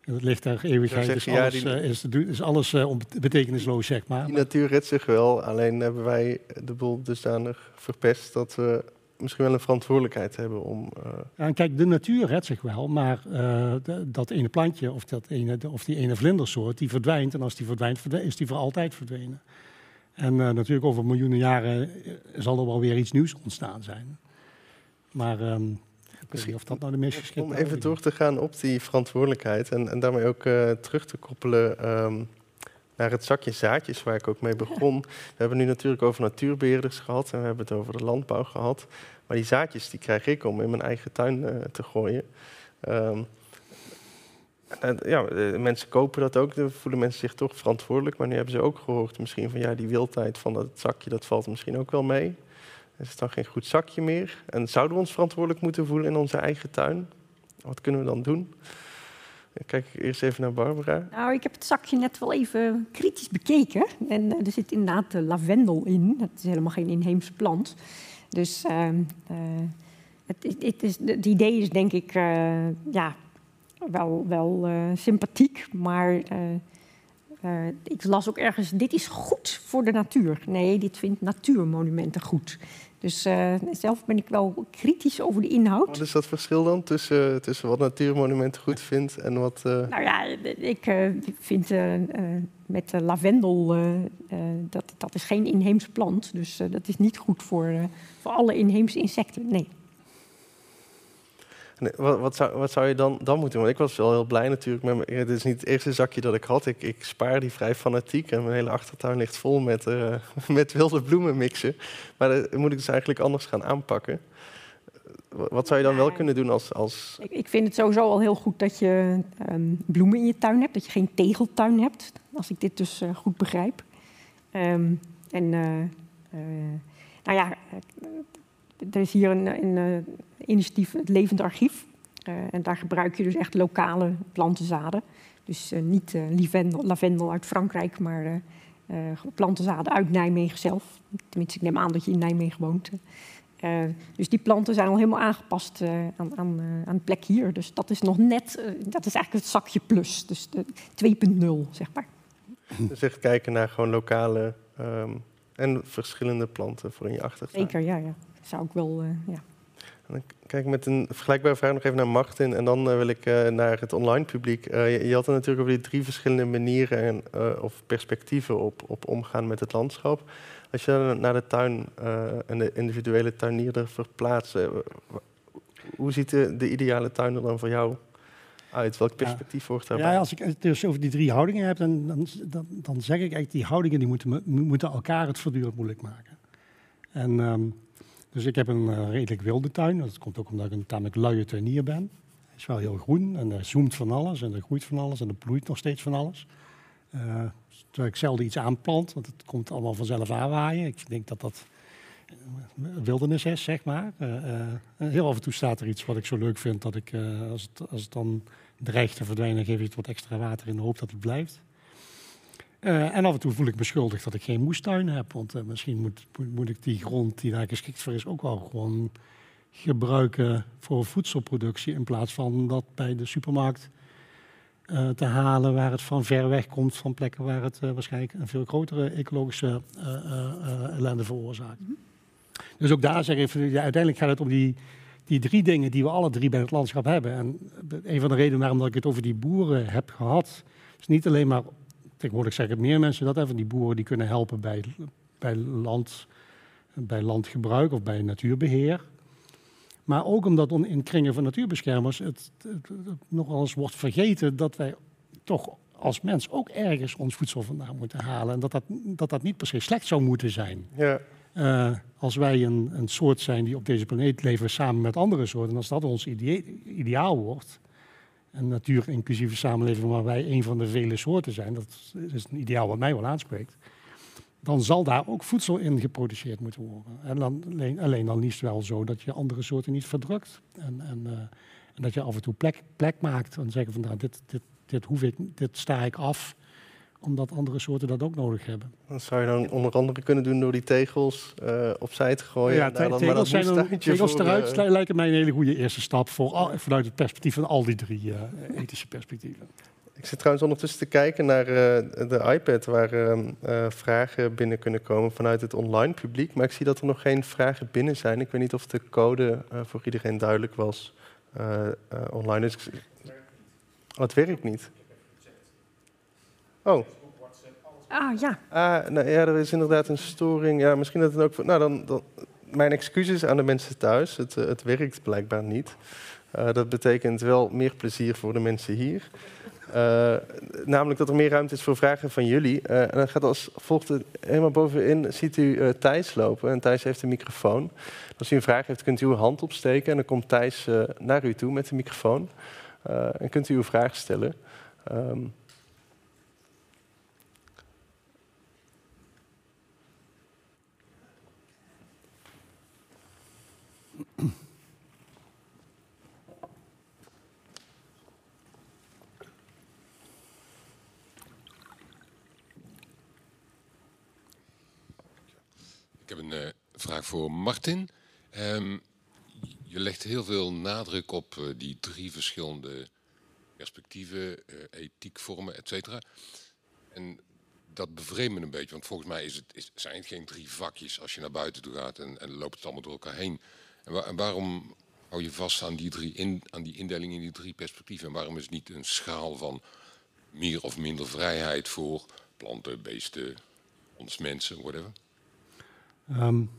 het ligt daar eeuwigheid, is alles, ja, die, uh, is, is alles uh, betekenisloos, zeg maar. Die natuur redt zich wel, alleen hebben wij de boel dusdanig verpest dat we misschien wel een verantwoordelijkheid hebben om... Uh... Ja, kijk, de natuur redt zich wel, maar de, dat ene plantje of, dat ene, of die ene vlindersoort, die verdwijnt. En als die verdwijnt, is die voor altijd verdwenen. En uh, natuurlijk over miljoenen jaren eh, zal er wel weer iets nieuws ontstaan zijn. Maar um, weet niet of dat nou de meest geschikte Om even door te gaan op die verantwoordelijkheid en, en daarmee ook terug te koppelen um, naar het zakje zaadjes waar ik ook mee begon. We hebben nu natuurlijk over natuurbeheerders gehad en we hebben het over de landbouw gehad. Maar die zaadjes die krijg ik om in mijn eigen tuin uh, te gooien. Um, ja, mensen kopen dat ook, dan voelen mensen zich toch verantwoordelijk. Maar nu hebben ze ook gehoord misschien van ja, die wildheid van dat zakje, dat valt misschien ook wel mee. Is het dan geen goed zakje meer? En zouden we ons verantwoordelijk moeten voelen in onze eigen tuin? Wat kunnen we dan doen? Kijk eerst even naar Barbara. Nou, ik heb het zakje net wel even kritisch bekeken. En uh, er zit inderdaad uh, lavendel in. Dat is helemaal geen inheemse plant. Dus uh, het, het, is, het idee is denk ik, ja, wel, wel sympathiek, maar ik las ook ergens: dit is goed voor de natuur. Nee, dit vindt natuurmonumenten goed. Dus zelf ben ik wel kritisch over de inhoud. Wat is dat verschil dan tussen, tussen wat natuurmonumenten goed vindt en wat. Nou ja, ik vind met lavendel dat, dat is geen inheemse plant. Dus dat is niet goed voor, voor alle inheemse insecten. Nee. Wat, wat, zou, wat zou je dan, dan moeten doen? Want ik was wel heel blij natuurlijk. Met, het is niet het eerste zakje dat ik had. Ik, ik spaar die vrij fanatiek. En mijn hele achtertuin ligt vol met, uh, met wilde bloemen mixen. Maar dat moet ik dus eigenlijk anders gaan aanpakken. Wat zou je dan wel kunnen doen als... als... Ik, ik vind het sowieso al heel goed dat je um, bloemen in je tuin hebt. Dat je geen tegeltuin hebt. Als ik dit dus uh, goed begrijp. Um, en uh, nou ja, er is hier een, een initiatief, het Levend Archief. Uh, en daar gebruik je dus echt lokale plantenzaden. Dus uh, niet uh, lavendel, lavendel, uit Frankrijk, maar plantenzaden uit Nijmegen zelf. Tenminste, ik neem aan dat je in Nijmegen woont. dus die planten zijn al helemaal aangepast aan, aan, aan de plek hier. Dus dat is nog net, dat is eigenlijk het zakje plus. Dus 2.0, zeg maar. Dus echt kijken naar gewoon lokale um, en verschillende planten voor in je achtertuin. Zeker, ja. ja. Zou ik wel, ja. Dan kijk ik met een vergelijkbare vraag nog even naar Martin. En dan uh, wil ik uh, naar het online publiek. Uh, je, je, had het natuurlijk over die drie verschillende manieren en, of perspectieven op, op omgaan met het landschap. Als je naar de tuin en de individuele tuinierder verplaatst, hoe ziet de, de, ideale tuin er dan voor jou uit? Welk perspectief ja. wordt daarbij? Ja, als ik het dus over die drie houdingen heb, dan, dan, dan, dan zeg ik eigenlijk die houdingen die moeten, moeten elkaar het voortdurend moeilijk maken. En... Um, dus ik heb een uh, redelijk wilde tuin. Dat komt ook omdat ik een tamelijk luie tuinier ben. Het is wel heel groen en er zoomt van alles en er groeit van alles en er bloeit nog steeds van alles. Uh, terwijl ik zelden iets aanplant, want het komt allemaal vanzelf aanwaaien. Ik denk dat dat eh, wildernis is, zeg maar. Heel af en toe staat er iets wat ik zo leuk vind dat ik, als, het, als het dan dreigt te verdwijnen, geef ik het wat extra water in de hoop dat het blijft. Uh, en af en toe voel ik me schuldig dat ik geen moestuin heb. Want uh, misschien moet, moet, moet, ik die grond die daar geschikt voor is ook wel gewoon gebruiken voor voedselproductie. In plaats van dat bij de supermarkt uh, te halen waar het van ver weg komt. Van plekken waar het waarschijnlijk een veel grotere ecologische ellende veroorzaakt. Mm -hmm. Dus ook daar zeg ik, ja, uiteindelijk gaat het om die, die drie dingen die we alle drie bij het landschap hebben. En een van de redenen waarom ik het over die boeren heb gehad, is niet alleen maar tegenwoordig zeggen meer mensen dat even, die boeren die kunnen helpen bij, bij, land, bij landgebruik of bij natuurbeheer. Maar ook omdat in kringen van natuurbeschermers het, het, nogal eens wordt vergeten dat wij toch als mens ook ergens ons voedsel vandaan moeten halen. En dat dat, dat, dat niet per se slecht zou moeten zijn. Ja. Uh, als wij een, een, soort zijn die op deze planeet leven samen met andere soorten, als dat ons ideaal wordt, een natuur-inclusieve samenleving waar wij een van de vele soorten zijn, dat is een ideaal wat mij wel aanspreekt, dan zal daar ook voedsel in geproduceerd moeten worden. En dan, alleen, alleen, dan liefst wel zo dat je andere soorten niet verdrukt. En, en, uh, en dat je af en toe plek, plek maakt en zeggen van nou, dit, dit, dit, hoef ik, dit sta ik af omdat andere soorten dat ook nodig hebben. Dat zou je dan onder andere kunnen doen door die tegels uh, opzij te gooien. Ja, te tegels, zijn een, tegels voor, eruit uh, lijken mij een hele goede eerste stap voor al, vanuit het perspectief van al die drie uh, ethische perspectieven. Ik zit trouwens ondertussen te kijken naar de iPad waar vragen binnen kunnen komen vanuit het online publiek. Maar ik zie dat er nog geen vragen binnen zijn. Ik weet niet of de code voor iedereen duidelijk was online. Dus oh, het werkt niet. Oh. Ah, ja. Ah, nou, ja, er is inderdaad een storing. Ja, misschien dat het ook... Nou, dan, dan mijn excuses aan de mensen thuis. Het, eh, het werkt blijkbaar niet. Uh, dat betekent wel meer plezier voor de mensen hier. Uh, namelijk dat er meer ruimte is voor vragen van jullie. Uh, en dan gaat als volgt helemaal bovenin, ziet u Thijs lopen. En Thijs heeft een microfoon. Als u een vraag heeft, kunt u uw hand opsteken. En dan komt Thijs naar u toe met de microfoon. en kunt u uw vraag stellen. Um, Ik heb een uh, vraag voor Martin. Um, je legt heel veel nadruk op uh, die drie verschillende perspectieven, uh, ethiek vormen, et cetera. En dat bevreemdt me een beetje, want volgens mij is het, is, zijn het geen drie vakjes als je naar buiten toe gaat en, en loopt het allemaal door elkaar heen. En waarom hou je vast aan die, drie in, aan die indeling in die drie perspectieven? En waarom is het niet een schaal van meer of minder vrijheid voor planten, beesten, ons mensen, whatever? Um,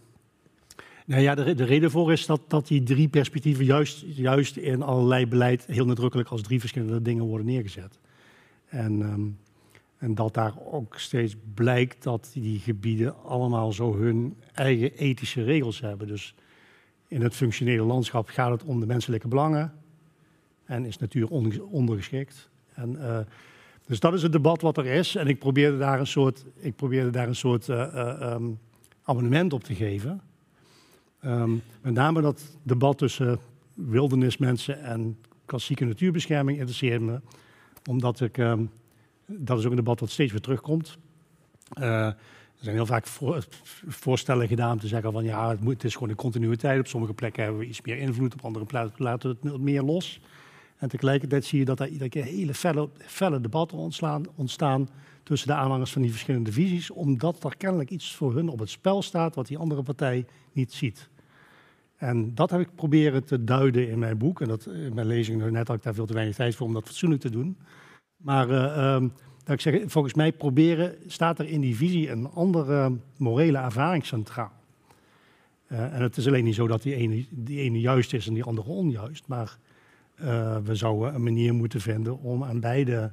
nou ja, de, de, reden voor is dat, dat die drie perspectieven juist, juist in allerlei beleid heel nadrukkelijk als drie verschillende dingen worden neergezet. En, um, en dat daar ook steeds blijkt dat die gebieden allemaal zo hun eigen ethische regels hebben. Dus in het functionele landschap gaat het om de menselijke belangen en is natuur ondergeschikt. En, uh, dus dat is het debat wat er is. En ik probeerde daar een soort, ik probeerde daar een soort uh, uh, um, abonnement op te geven. Um, met name dat debat tussen wildernismensen en klassieke natuurbescherming interesseert me. Omdat ik, um, dat is ook een debat wat steeds weer terugkomt. Uh, er zijn heel vaak voor, voorstellen gedaan om te zeggen van ja, het, moet, het is gewoon een continuïteit. Op sommige plekken hebben we iets meer invloed, op andere plekken laten we het meer los. En tegelijkertijd zie je dat er iedere keer hele felle, felle debatten ontstaan, tussen de aanhangers van die verschillende visies, omdat er kennelijk iets voor hun op het spel staat wat die andere partij niet ziet. En dat heb ik proberen te duiden in mijn boek. En dat, in mijn lezing, net had ik daar veel te weinig tijd voor om dat fatsoenlijk te doen. Maar uh, um, dat ik zeg, volgens mij proberen, staat er in die visie een andere morele ervaring centraal. Uh, en het is alleen niet zo dat die ene, die ene juist is en die andere onjuist. Maar uh, we zouden een manier moeten vinden om aan beide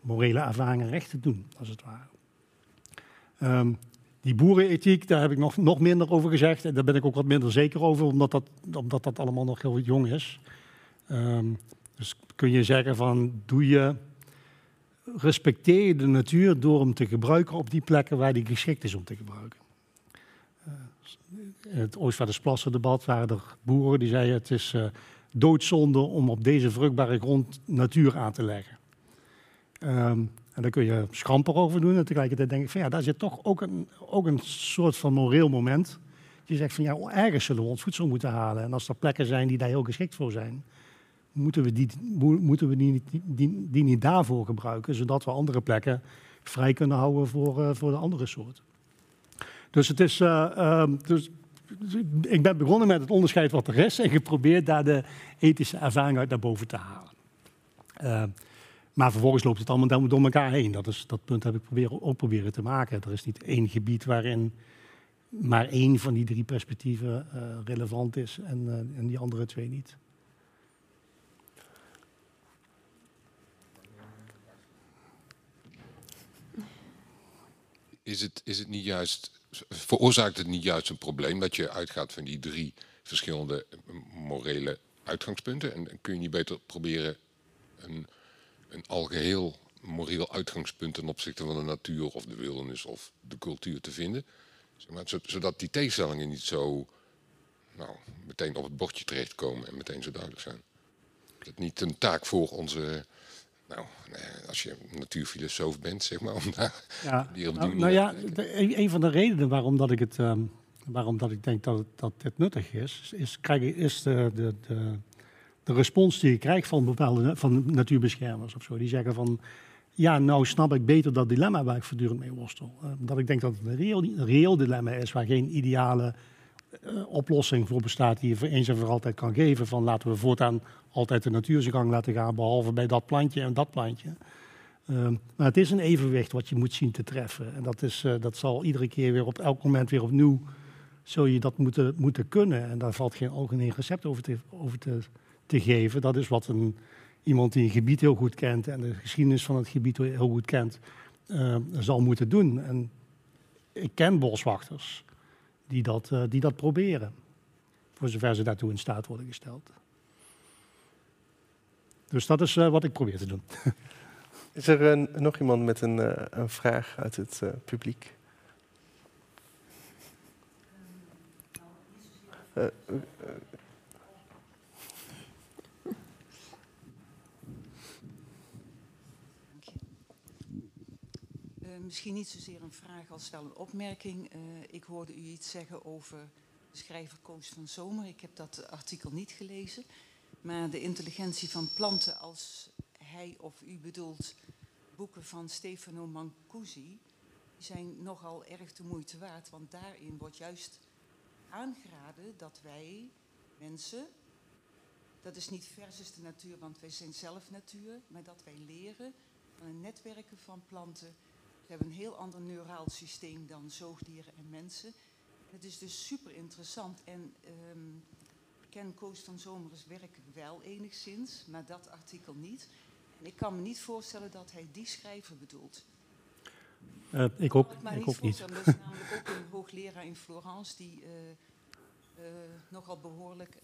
morele ervaringen recht te doen, als het ware. Um, die boerenethiek, daar heb ik nog, nog minder over gezegd. En daar ben ik ook wat minder zeker over, omdat dat, omdat dat allemaal nog heel jong is. Um, dus kun je zeggen van, doe je, respecteer je de natuur door hem te gebruiken op die plekken waar die geschikt is om te gebruiken. In het Oostvaardersplassen debat waren er boeren die zeiden het is uh, doodzonde om op deze vruchtbare grond natuur aan te leggen. Um, en daar kun je schamper over doen. En tegelijkertijd denk ik van ja, daar zit toch ook een, ook een soort van moreel moment. Je zegt van ja, ergens zullen we ons voedsel moeten halen. En als er plekken zijn die daar heel geschikt voor zijn, moeten we die, moeten we die, die, die niet daarvoor gebruiken, zodat we andere plekken vrij kunnen houden voor, uh, voor de andere soorten. Dus het is. Uh, uh, dus, ik ben begonnen met het onderscheid wat er is en geprobeerd daar de ethische ervaring uit naar boven te halen. Maar vervolgens loopt het allemaal door elkaar heen. Dat, is, dat punt heb ik proberen, ook proberen te maken. Er is niet één gebied waarin maar één van die drie perspectieven uh, relevant is en, uh, en die andere twee niet. Is het, is het niet juist veroorzaakt het niet juist een probleem dat je uitgaat van die drie verschillende morele uitgangspunten? En kun je niet beter proberen een, een algeheel moreel uitgangspunt ten opzichte van de natuur of de wildernis of de cultuur te vinden? Zodat die tegenstellingen niet zo nou, meteen op het bordje terechtkomen en meteen zo duidelijk zijn. Het niet een taak voor onze nou, als je natuurfilosoof bent, zeg maar, om daar ja, die op die nou, nou ja, een van de redenen waarom dat ik het, um, waarom dat ik denk dat, het, dat dit nuttig is, is, krijg, is de, de, de, de respons die je krijgt van bepaalde van natuurbeschermers of zo. Die zeggen van, ja, nou snap ik beter dat dilemma waar ik voortdurend mee worstel. Uh, dat ik denk dat het een reëel, een reëel dilemma is waar geen ideale uh, oplossing voor bestaat die je voor eens en voor altijd kan geven. Van laten we voortaan altijd de natuur zijn gang laten gaan, behalve bij dat plantje en dat plantje. Uh, maar het is een evenwicht wat je moet zien te treffen. En dat, is, uh, dat zal iedere keer weer op elk moment weer opnieuw, zul je dat moeten, moeten kunnen. En daar valt geen algemeen recept over te, over te, te geven. Dat is wat een, iemand die een gebied heel goed kent en de geschiedenis van het gebied heel goed kent, uh, zal moeten doen. En ik ken boswachters die dat, uh, die dat proberen. Voor zover ze daartoe in staat worden gesteld. Dus dat is uh, wat ik probeer te doen. Is er nog iemand met een, uh, een vraag uit het publiek? Misschien niet zozeer een vraag als wel een opmerking. Uh, ik hoorde u iets zeggen over de schrijver Koos van Zomer. Ik heb dat artikel niet gelezen. Maar de intelligentie van planten, als hij of u bedoelt boeken van Stefano Mancusi, zijn nogal erg de moeite waard. Want daarin wordt juist aangeraden dat wij mensen, dat is niet versus de natuur, want wij zijn zelf natuur, maar dat wij leren van een netwerken van planten we hebben een heel ander neuraal systeem dan zoogdieren en mensen. Het is dus super interessant. En um, ik ken Koos van Zomers werk wel enigszins, maar dat artikel niet. En ik kan me niet voorstellen dat hij die schrijver bedoelt. Uh, ik ook, ik, ik niet. Er is namelijk ook een hoogleraar in Florence die uh, uh, nogal behoorlijk,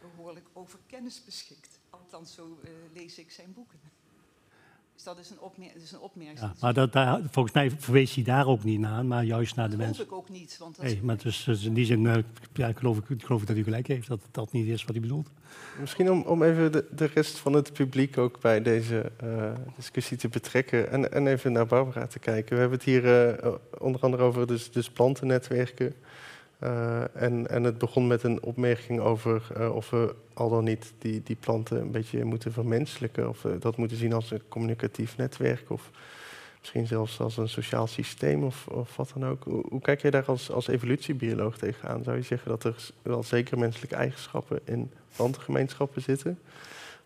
behoorlijk over kennis beschikt. Althans, zo lees ik zijn boeken. Dus dat is een, opmer is een opmerking. Ja, maar dat, daar, volgens mij verwees hij daar ook niet naar, maar juist naar de mensen. Dat geloof ik ook niet. Want dat nee, maar dus, dus, in die zin uh, ja, ik geloof, ik geloof dat u gelijk heeft, dat dat niet is wat hij bedoelt. Misschien om, om even de, de rest van het publiek ook bij deze uh, discussie te betrekken en, en even naar Barbara te kijken. We hebben het hier uh, onder andere over dus, dus plantennetwerken. Uh, en, en het begon met een opmerking over uh, of we al dan niet die, die planten een beetje moeten vermenselijken. Of we dat moeten zien als een communicatief netwerk. Of misschien zelfs als een sociaal systeem of, of wat dan ook. Hoe, hoe kijk jij daar als, als evolutiebioloog tegenaan? Zou je zeggen dat er wel zeker menselijke eigenschappen in plantengemeenschappen zitten?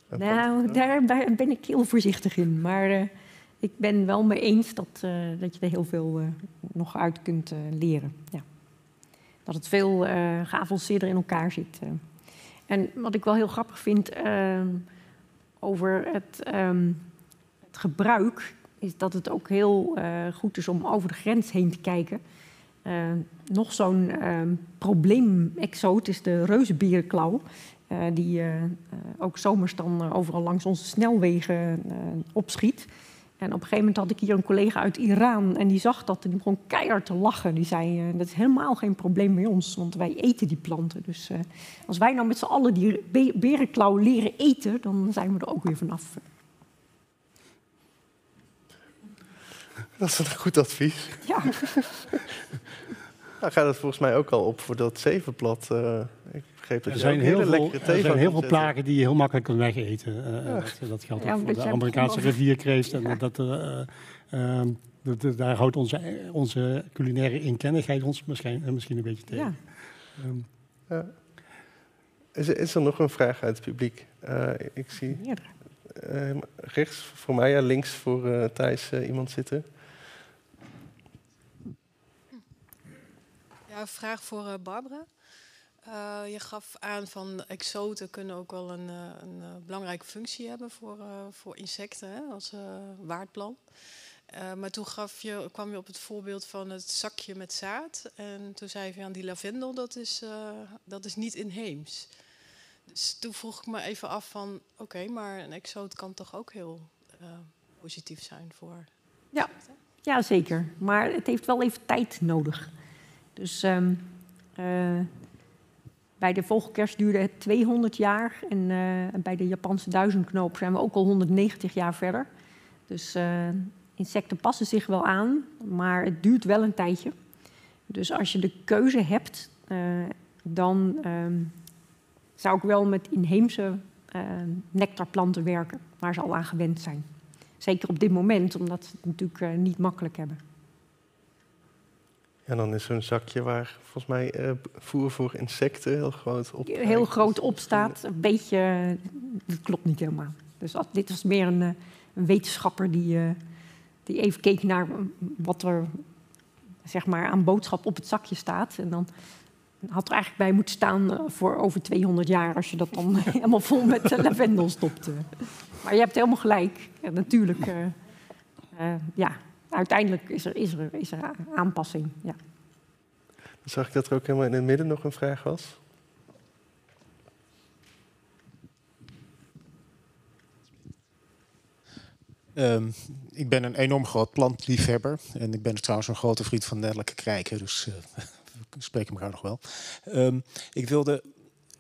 Nou, daar ben ik heel voorzichtig in. Maar ik ben wel mee eens dat, dat je er heel veel nog uit kunt leren. Ja dat het veel uh, geavanceerder in elkaar zit. Uh. En wat ik wel heel grappig vind uh, over het, um, het, gebruik, is dat het ook heel goed is om over de grens heen te kijken. nog zo'n probleem-exoot is de reuzenberenklauw. die ook zomers dan overal langs onze snelwegen opschiet. En op een gegeven moment had ik hier een collega uit Iran en die zag dat en die begon keihard te lachen. Die zei, uh, dat is helemaal geen probleem bij ons, want wij eten die planten. Dus uh, als wij nou met z'n allen die be berenklauw leren eten, dan zijn we er ook weer vanaf. Dat is een goed advies. Ja. nou gaat het volgens mij ook al op voor dat zevenblad. Uh, ik er zijn heel veel, er zijn heel veel plagen die je heel makkelijk kan wegeten. Uh, dat, dat, geldt ook voor de Amerikaanse rivierkreeft. En dat, uh, dat, daar houdt onze, onze culinaire inkennigheid ons misschien, misschien een beetje tegen. Ja. Um, ja. Is, er, is, er nog een vraag uit het publiek? ik zie rechts voor mij, ja, links voor Thijs iemand zitten. Ja, een vraag voor Barbara. Uh, je gaf aan van exoten kunnen ook wel een, een, een belangrijke functie hebben voor, uh, voor insecten hè, als uh, waardplan. Eh, maar toen gaf je, kwam je op het voorbeeld van het zakje met zaad. En toen zei je van ja, die lavendel, dat is, dat is niet inheems. Dus toen vroeg ik me even af van oké, maar een exoot kan toch ook heel positief zijn voor. Ja. ja, zeker. Maar het heeft wel even tijd nodig. Dus um, bij de vogelkers duurde het 200 jaar. En bij de Japanse duizendknoop zijn we ook al 190 jaar verder. Dus insecten passen zich wel aan, maar het duurt wel een tijdje. Dus als je de keuze hebt, uh, dan um, zou ik wel met inheemse nectarplanten werken, waar ze al aan gewend zijn. Zeker op dit moment, omdat ze het natuurlijk niet makkelijk hebben. En dan is zo'n zakje waar volgens mij voer voor insecten heel groot op Heel groot op staat. Een beetje, dat klopt niet helemaal. Dus dit was meer een, een wetenschapper die die even keek naar wat er zeg maar, aan boodschap op het zakje staat. En dan had er eigenlijk bij moeten staan eh, voor over 200 jaar... als je dat dan helemaal vol met lavendel stopt. Maar je hebt helemaal gelijk. Ja, natuurlijk, uh, ja, uiteindelijk is er, is er, is er aanpassing. Ja. Dan zag ik dat er ook helemaal in het midden nog een vraag was. Um, ik ben een enorm groot plantliefhebber. En ik ben trouwens een grote vriend van Nelleke Krijken. Dus uh, we spreken elkaar nog wel. Um, ik wilde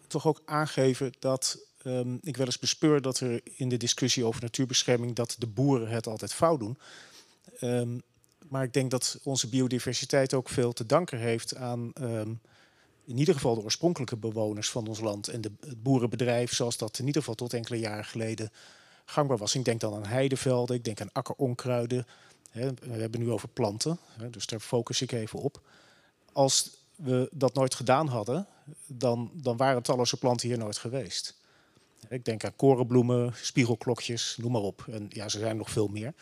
toch ook aangeven dat um, ik wel eens bespeur dat er in de discussie over natuurbescherming... dat de boeren het altijd fout doen. Maar ik denk dat onze biodiversiteit ook veel te danken heeft aan... in ieder geval de oorspronkelijke bewoners van ons land en de, het boerenbedrijf, zoals dat in ieder geval tot enkele jaren geleden gangbaar was. Ik denk dan aan heidevelden, ik denk aan akkeronkruiden. We hebben nu over planten, dus daar focus ik even op. Als we dat nooit gedaan hadden, dan, dan waren talloze planten hier nooit geweest. Ik denk aan korenbloemen, spiegelklokjes, noem maar op. En ja, ze zijn nog veel meer.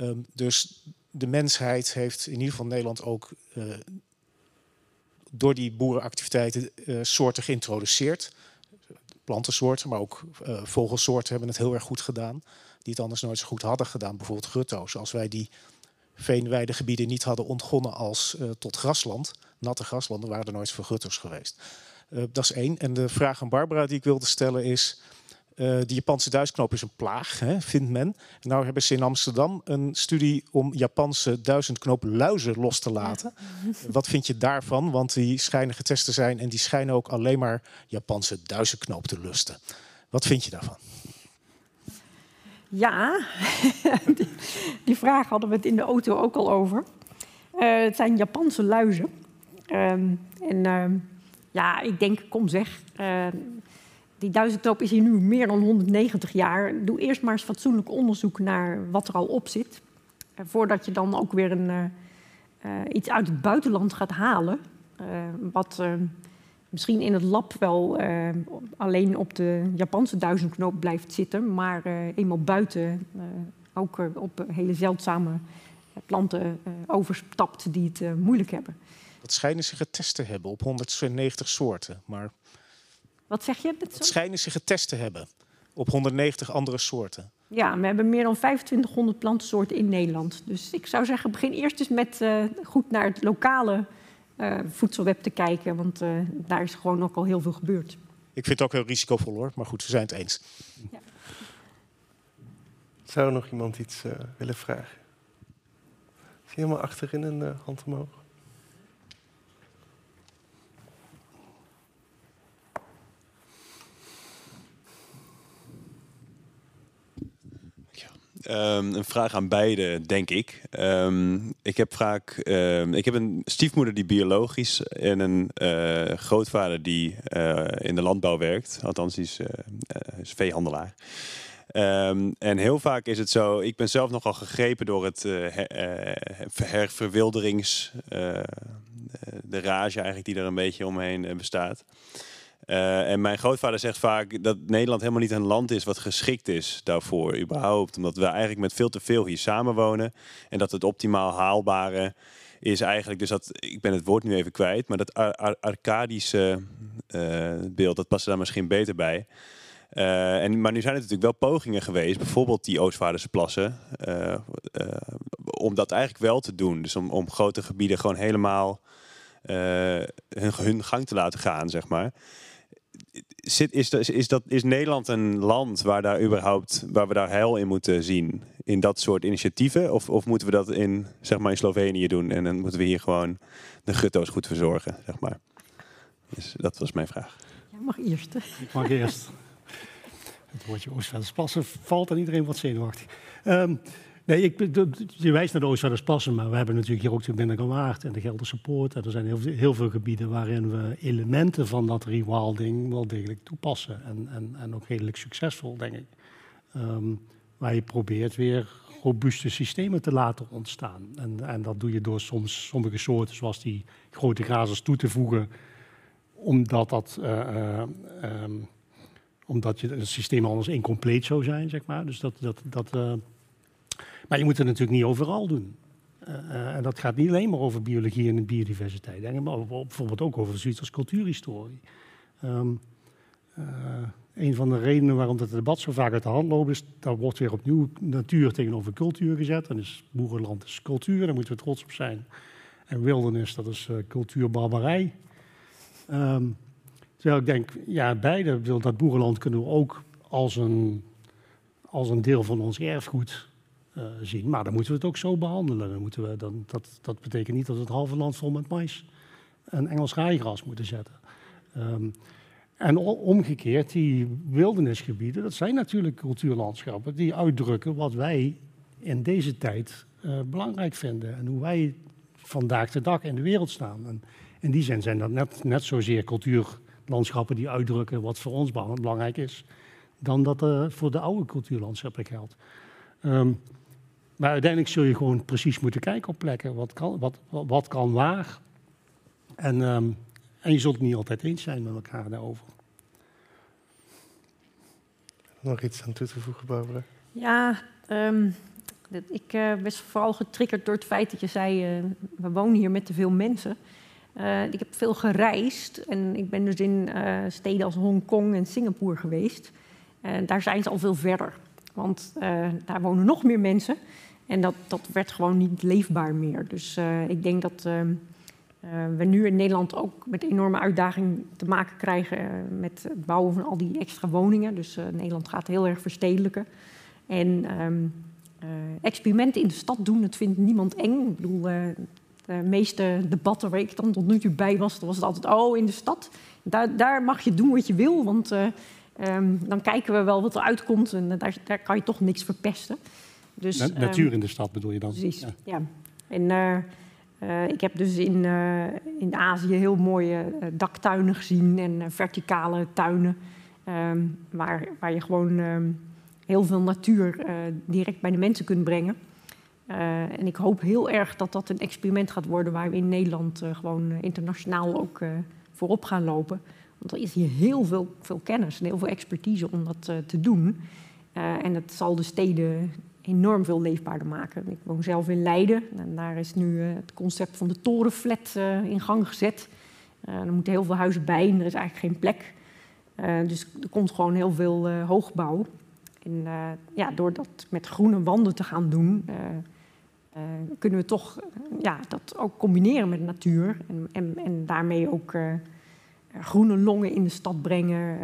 Um, dus de mensheid heeft in ieder geval Nederland ook uh, door die boerenactiviteiten uh, soorten geïntroduceerd plantensoorten, maar ook uh, vogelsoorten hebben het heel erg goed gedaan. Die het anders nooit zo goed hadden gedaan. Bijvoorbeeld grutto's. Als wij die veenweidegebieden niet hadden ontgonnen als tot grasland, natte graslanden, waren er nooit veel grutto's geweest. Dat is één. En de vraag aan Barbara die ik wilde stellen is... Uh, die Japanse duizendknoop is een plaag, hè, vindt men. Nou hebben ze in Amsterdam een studie om Japanse duizendknoop luizen los te laten. Ja. Wat vind je daarvan? Want die schijnen getest te zijn en die schijnen ook alleen maar Japanse duizendknoop te lusten. Wat vind je daarvan? Ja, die, die, vraag hadden we het in de auto ook al over. Uh, het zijn Japanse luizen. Um, en uh, ja, ik denk, kom zeg, uh, die duizendknoop is hier nu meer dan 190 jaar. Doe eerst maar eens fatsoenlijk onderzoek naar wat er al op zit. Uh, voordat je dan ook weer een, uh, uh, iets uit het buitenland gaat halen. wat misschien in het lab wel alleen op de Japanse duizendknoop blijft zitten. Maar eenmaal buiten ook op hele zeldzame planten overstapt die het moeilijk hebben. Dat schijnen ze getest te hebben op 190 soorten. Maar wat zeg je? Dat schijnen ze getest te hebben op 190 andere soorten. Ja, we hebben meer dan 2500 plantensoorten in Nederland. Dus ik zou zeggen, begin eerst eens met uh, goed naar het lokale uh, voedselweb te kijken. Want uh, daar is gewoon ook al heel veel gebeurd. Ik vind het ook heel risicovol hoor, maar goed, we zijn het eens. Ja. Zou er nog iemand iets willen vragen? Is helemaal achterin een hand omhoog? Um, een vraag aan beide, denk ik. Um, ik heb vaak. Um, ik heb een stiefmoeder die biologisch en een uh, grootvader die uh, in de landbouw werkt. Althans, die is, uh, is veehandelaar. en heel vaak is het zo. Ik ben zelf nogal gegrepen door het herverwilderings. de rage eigenlijk die er een beetje omheen bestaat. Uh, en mijn grootvader zegt vaak dat Nederland helemaal niet een land is wat geschikt is daarvoor, überhaupt. Omdat we eigenlijk met veel te veel hier samenwonen. En dat het optimaal haalbare is eigenlijk, dus dat, ik ben het woord nu even kwijt, maar dat ar ar arcadische uh, beeld, dat past daar misschien beter bij. Uh, en, maar nu zijn er natuurlijk wel pogingen geweest, bijvoorbeeld die Oostvaarderse plassen, om dat eigenlijk wel te doen. Dus om, om grote gebieden gewoon helemaal hun, hun gang te laten gaan, zeg maar. Zit, is, dat, is, dat, is Nederland een land waar, daar überhaupt, waar we daar heil in moeten zien? In dat soort initiatieven? Of, of moeten we dat in, zeg maar in Slovenië doen en dan moeten we hier gewoon de gutto's goed verzorgen? Zeg maar. Dus dat was mijn vraag. Jij mag eerst. Ik mag eerst. Het woordje Oostvaardersplassen valt aan iedereen wat zenuwachtig. Um, nee, ik, je wijst naar de Oostvaardersplassen, maar we hebben natuurlijk hier ook de Binnengewaard en de Gelderse Poort. En er zijn heel, veel gebieden waarin we elementen van dat rewilding wel degelijk toepassen. En, en, en ook redelijk succesvol, denk ik. Um, waar je probeert weer robuuste systemen te laten ontstaan. En, en dat doe je door soms sommige soorten, zoals die grote grazers, toe te voegen omdat dat uh, um, omdat je, het systeem anders incompleet zou zijn, zeg maar. Dus dat, dat, dat, uh, maar je moet het natuurlijk niet overal doen. Uh, en dat gaat niet alleen maar over biologie en biodiversiteit, denk ik, maar bijvoorbeeld ook over zoiets als cultuurhistorie. Um, een van de redenen waarom het debat zo vaak uit de hand loopt, is dat wordt weer opnieuw natuur tegenover cultuur gezet. Dan is boerenland is cultuur, daar moeten we trots op zijn. En wildernis, dat is uh, cultuurbarbarij. Um, terwijl ik denk, ja, beide, dat boerenland kunnen we ook als een, als een deel van ons erfgoed uh, zien. Maar dan moeten we het ook zo behandelen. Dan moeten we, dan, dat, dat betekent niet dat we het halve land vol met mais en Engels rijgras moeten zetten. Um, en omgekeerd, die wildernisgebieden, dat zijn natuurlijk cultuurlandschappen die uitdrukken wat wij in deze tijd uh, belangrijk vinden. En hoe wij vandaag de dag in de wereld staan. En in die zin zijn dat net, net zozeer cultuurlandschappen die uitdrukken wat voor ons belangrijk is, dan dat uh, voor de oude cultuurlandschappen geldt. Um, maar uiteindelijk zul je gewoon precies moeten kijken op plekken. Wat kan, wat, wat kan waar? En, um, en je zult het niet altijd eens zijn met elkaar daarover. Nog iets aan toe te voegen, Barbara? Ja, um, ik uh, ben vooral getriggerd door het feit dat je zei... Uh, we wonen hier met te veel mensen. Uh, ik heb veel gereisd en ik ben dus in steden als Hongkong en Singapore geweest. En daar zijn ze al veel verder. Want daar wonen nog meer mensen. En dat, dat werd gewoon niet leefbaar meer. Dus ik denk dat... Ehm, uh, we nu in Nederland ook met enorme uitdagingen te maken krijgen uh, met het bouwen van al die extra woningen. Dus Nederland gaat heel erg verstedelijken. En um, experimenten in de stad doen, dat vindt niemand eng. Ik bedoel, de meeste debatten waar ik dan tot nu toe bij was, dan was het altijd, oh, in de stad, daar, daar mag je doen wat je wil, want um, dan kijken we wel wat er uitkomt en daar, daar kan je toch niks verpesten. Dus, Na, natuur in de stad bedoel je dan? Precies, ja. ja. En uh, ik heb dus in, uh, in Azië heel mooie daktuinen gezien en verticale tuinen. Um, waar, waar je gewoon um, heel veel natuur direct bij de mensen kunt brengen. en ik hoop heel erg dat dat een experiment gaat worden waar we in Nederland gewoon internationaal ook voorop gaan lopen. Want er is hier heel veel, veel kennis en heel veel expertise om dat te doen. en het zal de steden enorm veel leefbaarder maken. Ik woon zelf in Leiden en daar is nu uh, het concept van de torenflat uh, in gang gezet. Uh, er moeten heel veel huizen bij en er is eigenlijk geen plek. dus er komt gewoon heel veel hoogbouw. En ja, door dat met groene wanden te gaan doen, kunnen we toch ja, dat ook combineren met natuur. En, en, en daarmee ook groene longen in de stad brengen.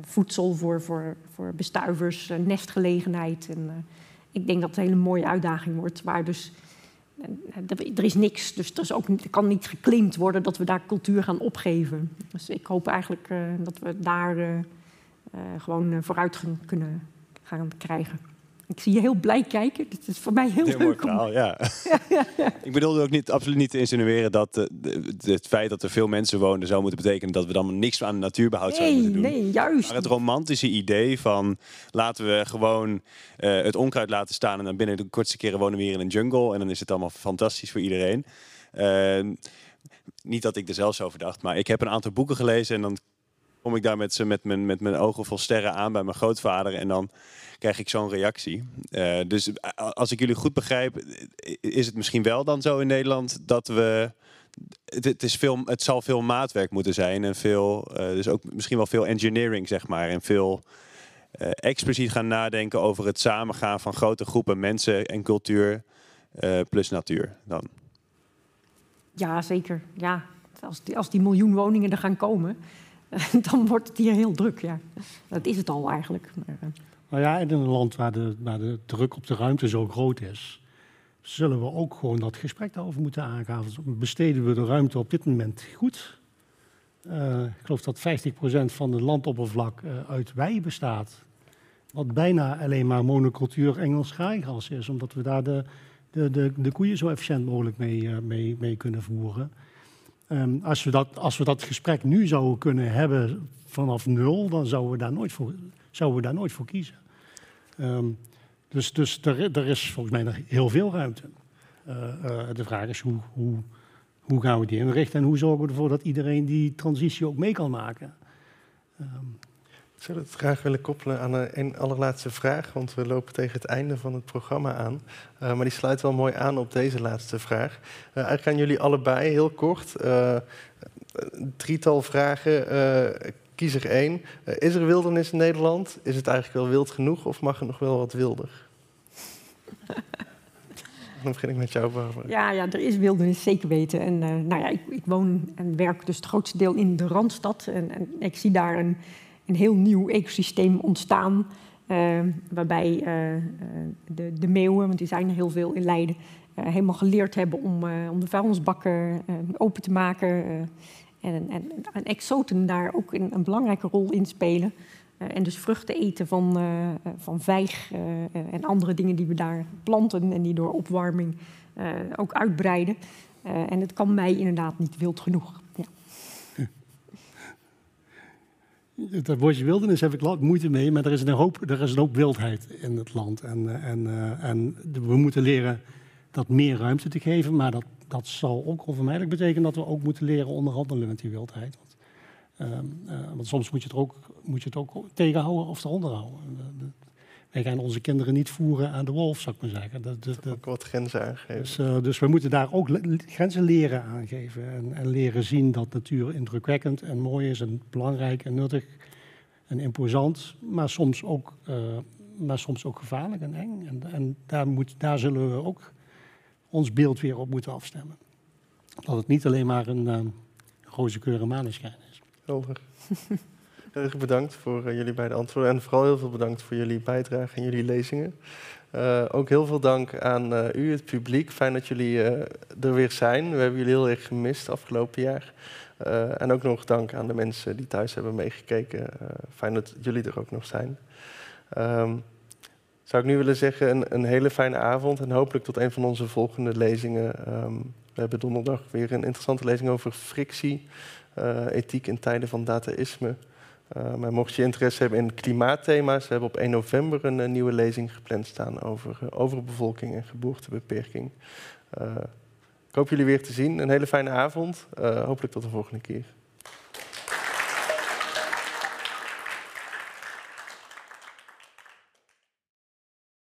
voedsel voor, voor, voor bestuivers, nestgelegenheid. En, ik denk dat het een hele mooie uitdaging wordt. Waar dus, eh, er is niks, dus er, is ook, kan niet geclaimd worden dat we daar cultuur gaan opgeven. Dus ik hoop eigenlijk uh, dat we daar uh, gewoon vooruit kunnen gaan krijgen. Ik zie je heel blij kijken. Het is voor mij heel, leuk. Mooi ja. ik bedoelde ook niet, absoluut niet te insinueren dat uh, het feit dat er veel mensen wonen zou moeten betekenen dat we dan niks aan de natuurbehoud nee, zouden moeten doen. Nee, juist. Maar het romantische idee van laten we gewoon uh, het onkruid laten staan en dan binnen de kortste keren wonen we hier in een jungle en dan is het allemaal fantastisch voor iedereen. Uh, niet dat ik er zelfs over dacht, maar ik heb een aantal boeken gelezen en dan kom ik daar met, met, mijn, met mijn ogen vol sterren aan bij mijn grootvader en dan krijg ik zo'n reactie. Uh, dus als ik jullie goed begrijp, is het misschien wel dan zo in Nederland dat we. Het, is veel, het zal veel maatwerk moeten zijn en veel, dus ook misschien wel veel engineering, zeg maar. En veel expliciet gaan nadenken over het samengaan van grote groepen mensen en cultuur. eh, plus natuur dan. Ja, zeker. Ja, als die, als die miljoen woningen er gaan komen, dan wordt het hier heel druk. Ja. Dat is het al eigenlijk. Maar, uh... Nou ja, in een land waar de, waar de druk op de ruimte zo groot is, zullen we ook gewoon dat gesprek daarover moeten aangaan. Besteden we de ruimte op dit moment goed? Uh, ik geloof dat 50% van het landoppervlak uh, uit wei bestaat. Wat bijna alleen maar monocultuur Engels graaigras is, omdat we daar de, de, de, de koeien zo efficiënt mogelijk mee, mee, mee kunnen voeren. Um, als, we dat, als we dat gesprek nu zouden kunnen hebben vanaf nul, dan zouden we daar nooit voor, zouden we daar nooit voor kiezen. Um, dus dus er, er, is volgens mij nog heel veel ruimte. Uh, uh, de vraag is hoe, hoe, hoe, gaan we die inrichten en hoe zorgen we ervoor dat iedereen die transitie ook mee kan maken. Um. Ik zou het graag willen koppelen aan een allerlaatste vraag, want we lopen tegen het einde van het programma aan. Uh, maar die sluit wel mooi aan op deze laatste vraag. eigenlijk aan jullie allebei, heel kort. een drietal vragen. kies er één. is er wildernis in Nederland? Is het eigenlijk wel wild genoeg of mag er nog wel wat wilder? Dan begin ik met jou, Barbara. Ja, ja, er is wildernis, zeker weten. En uh, nou ja, ik, ik, woon en werk dus het grootste deel in de Randstad. En, en ik zie daar een, een heel nieuw ecosysteem ontstaan. Uh, waarbij uh, de, de meeuwen, want die zijn er heel veel in Leiden... helemaal geleerd hebben om, om de vuilnisbakken open te maken. en, en, en exoten daar ook een, belangrijke rol in spelen... En dus vruchten eten van, van vijg en andere dingen die we daar planten en die door opwarming ook uitbreiden. en het kan mij inderdaad niet wild genoeg. Ja. Dat woordje wildernis heb ik moeite mee, maar er is een hoop, er is een hoop wildheid in het land. En, en, en we moeten leren dat meer ruimte te geven, maar dat, dat zal ook onvermijdelijk betekenen dat we ook moeten leren onderhandelen met die wildheid. Um, uh, want soms moet je, het ook, moet je het ook tegenhouden of eronder houden. Wij gaan onze kinderen niet voeren aan de wolf, zou ik maar zeggen. Dat, dat, dat ook wat grenzen aangeven. Dus, uh, dus, we moeten daar ook grenzen leren aangeven. En, en, leren zien dat natuur indrukwekkend en mooi is en belangrijk en nuttig en imposant. Maar soms ook, uh, maar soms ook gevaarlijk en eng. En, en daar, moet, daar zullen we ook ons beeld weer op moeten afstemmen. Dat het niet alleen maar een uh, roze kleur en maneschijn is. Helder. Heel erg bedankt voor uh, jullie beide antwoorden. En vooral heel veel bedankt voor jullie bijdrage en jullie lezingen. Uh, ook heel veel dank aan u, het publiek. Fijn dat jullie er weer zijn. We hebben jullie heel erg gemist afgelopen jaar. en ook nog dank aan de mensen die thuis hebben meegekeken. fijn dat jullie er ook nog zijn. Um, zou ik nu willen zeggen, een, een, hele fijne avond en hopelijk tot een van onze volgende lezingen. Um, we hebben donderdag weer een interessante lezing over frictie. Ethiek in tijden van dataïsme. Uh, maar mocht je interesse hebben in klimaatthema's, we hebben op 1 november een, een nieuwe lezing gepland staan over uh, overbevolking en geboortebeperking. ik hoop jullie weer te zien. Een hele fijne avond. hopelijk tot de volgende keer.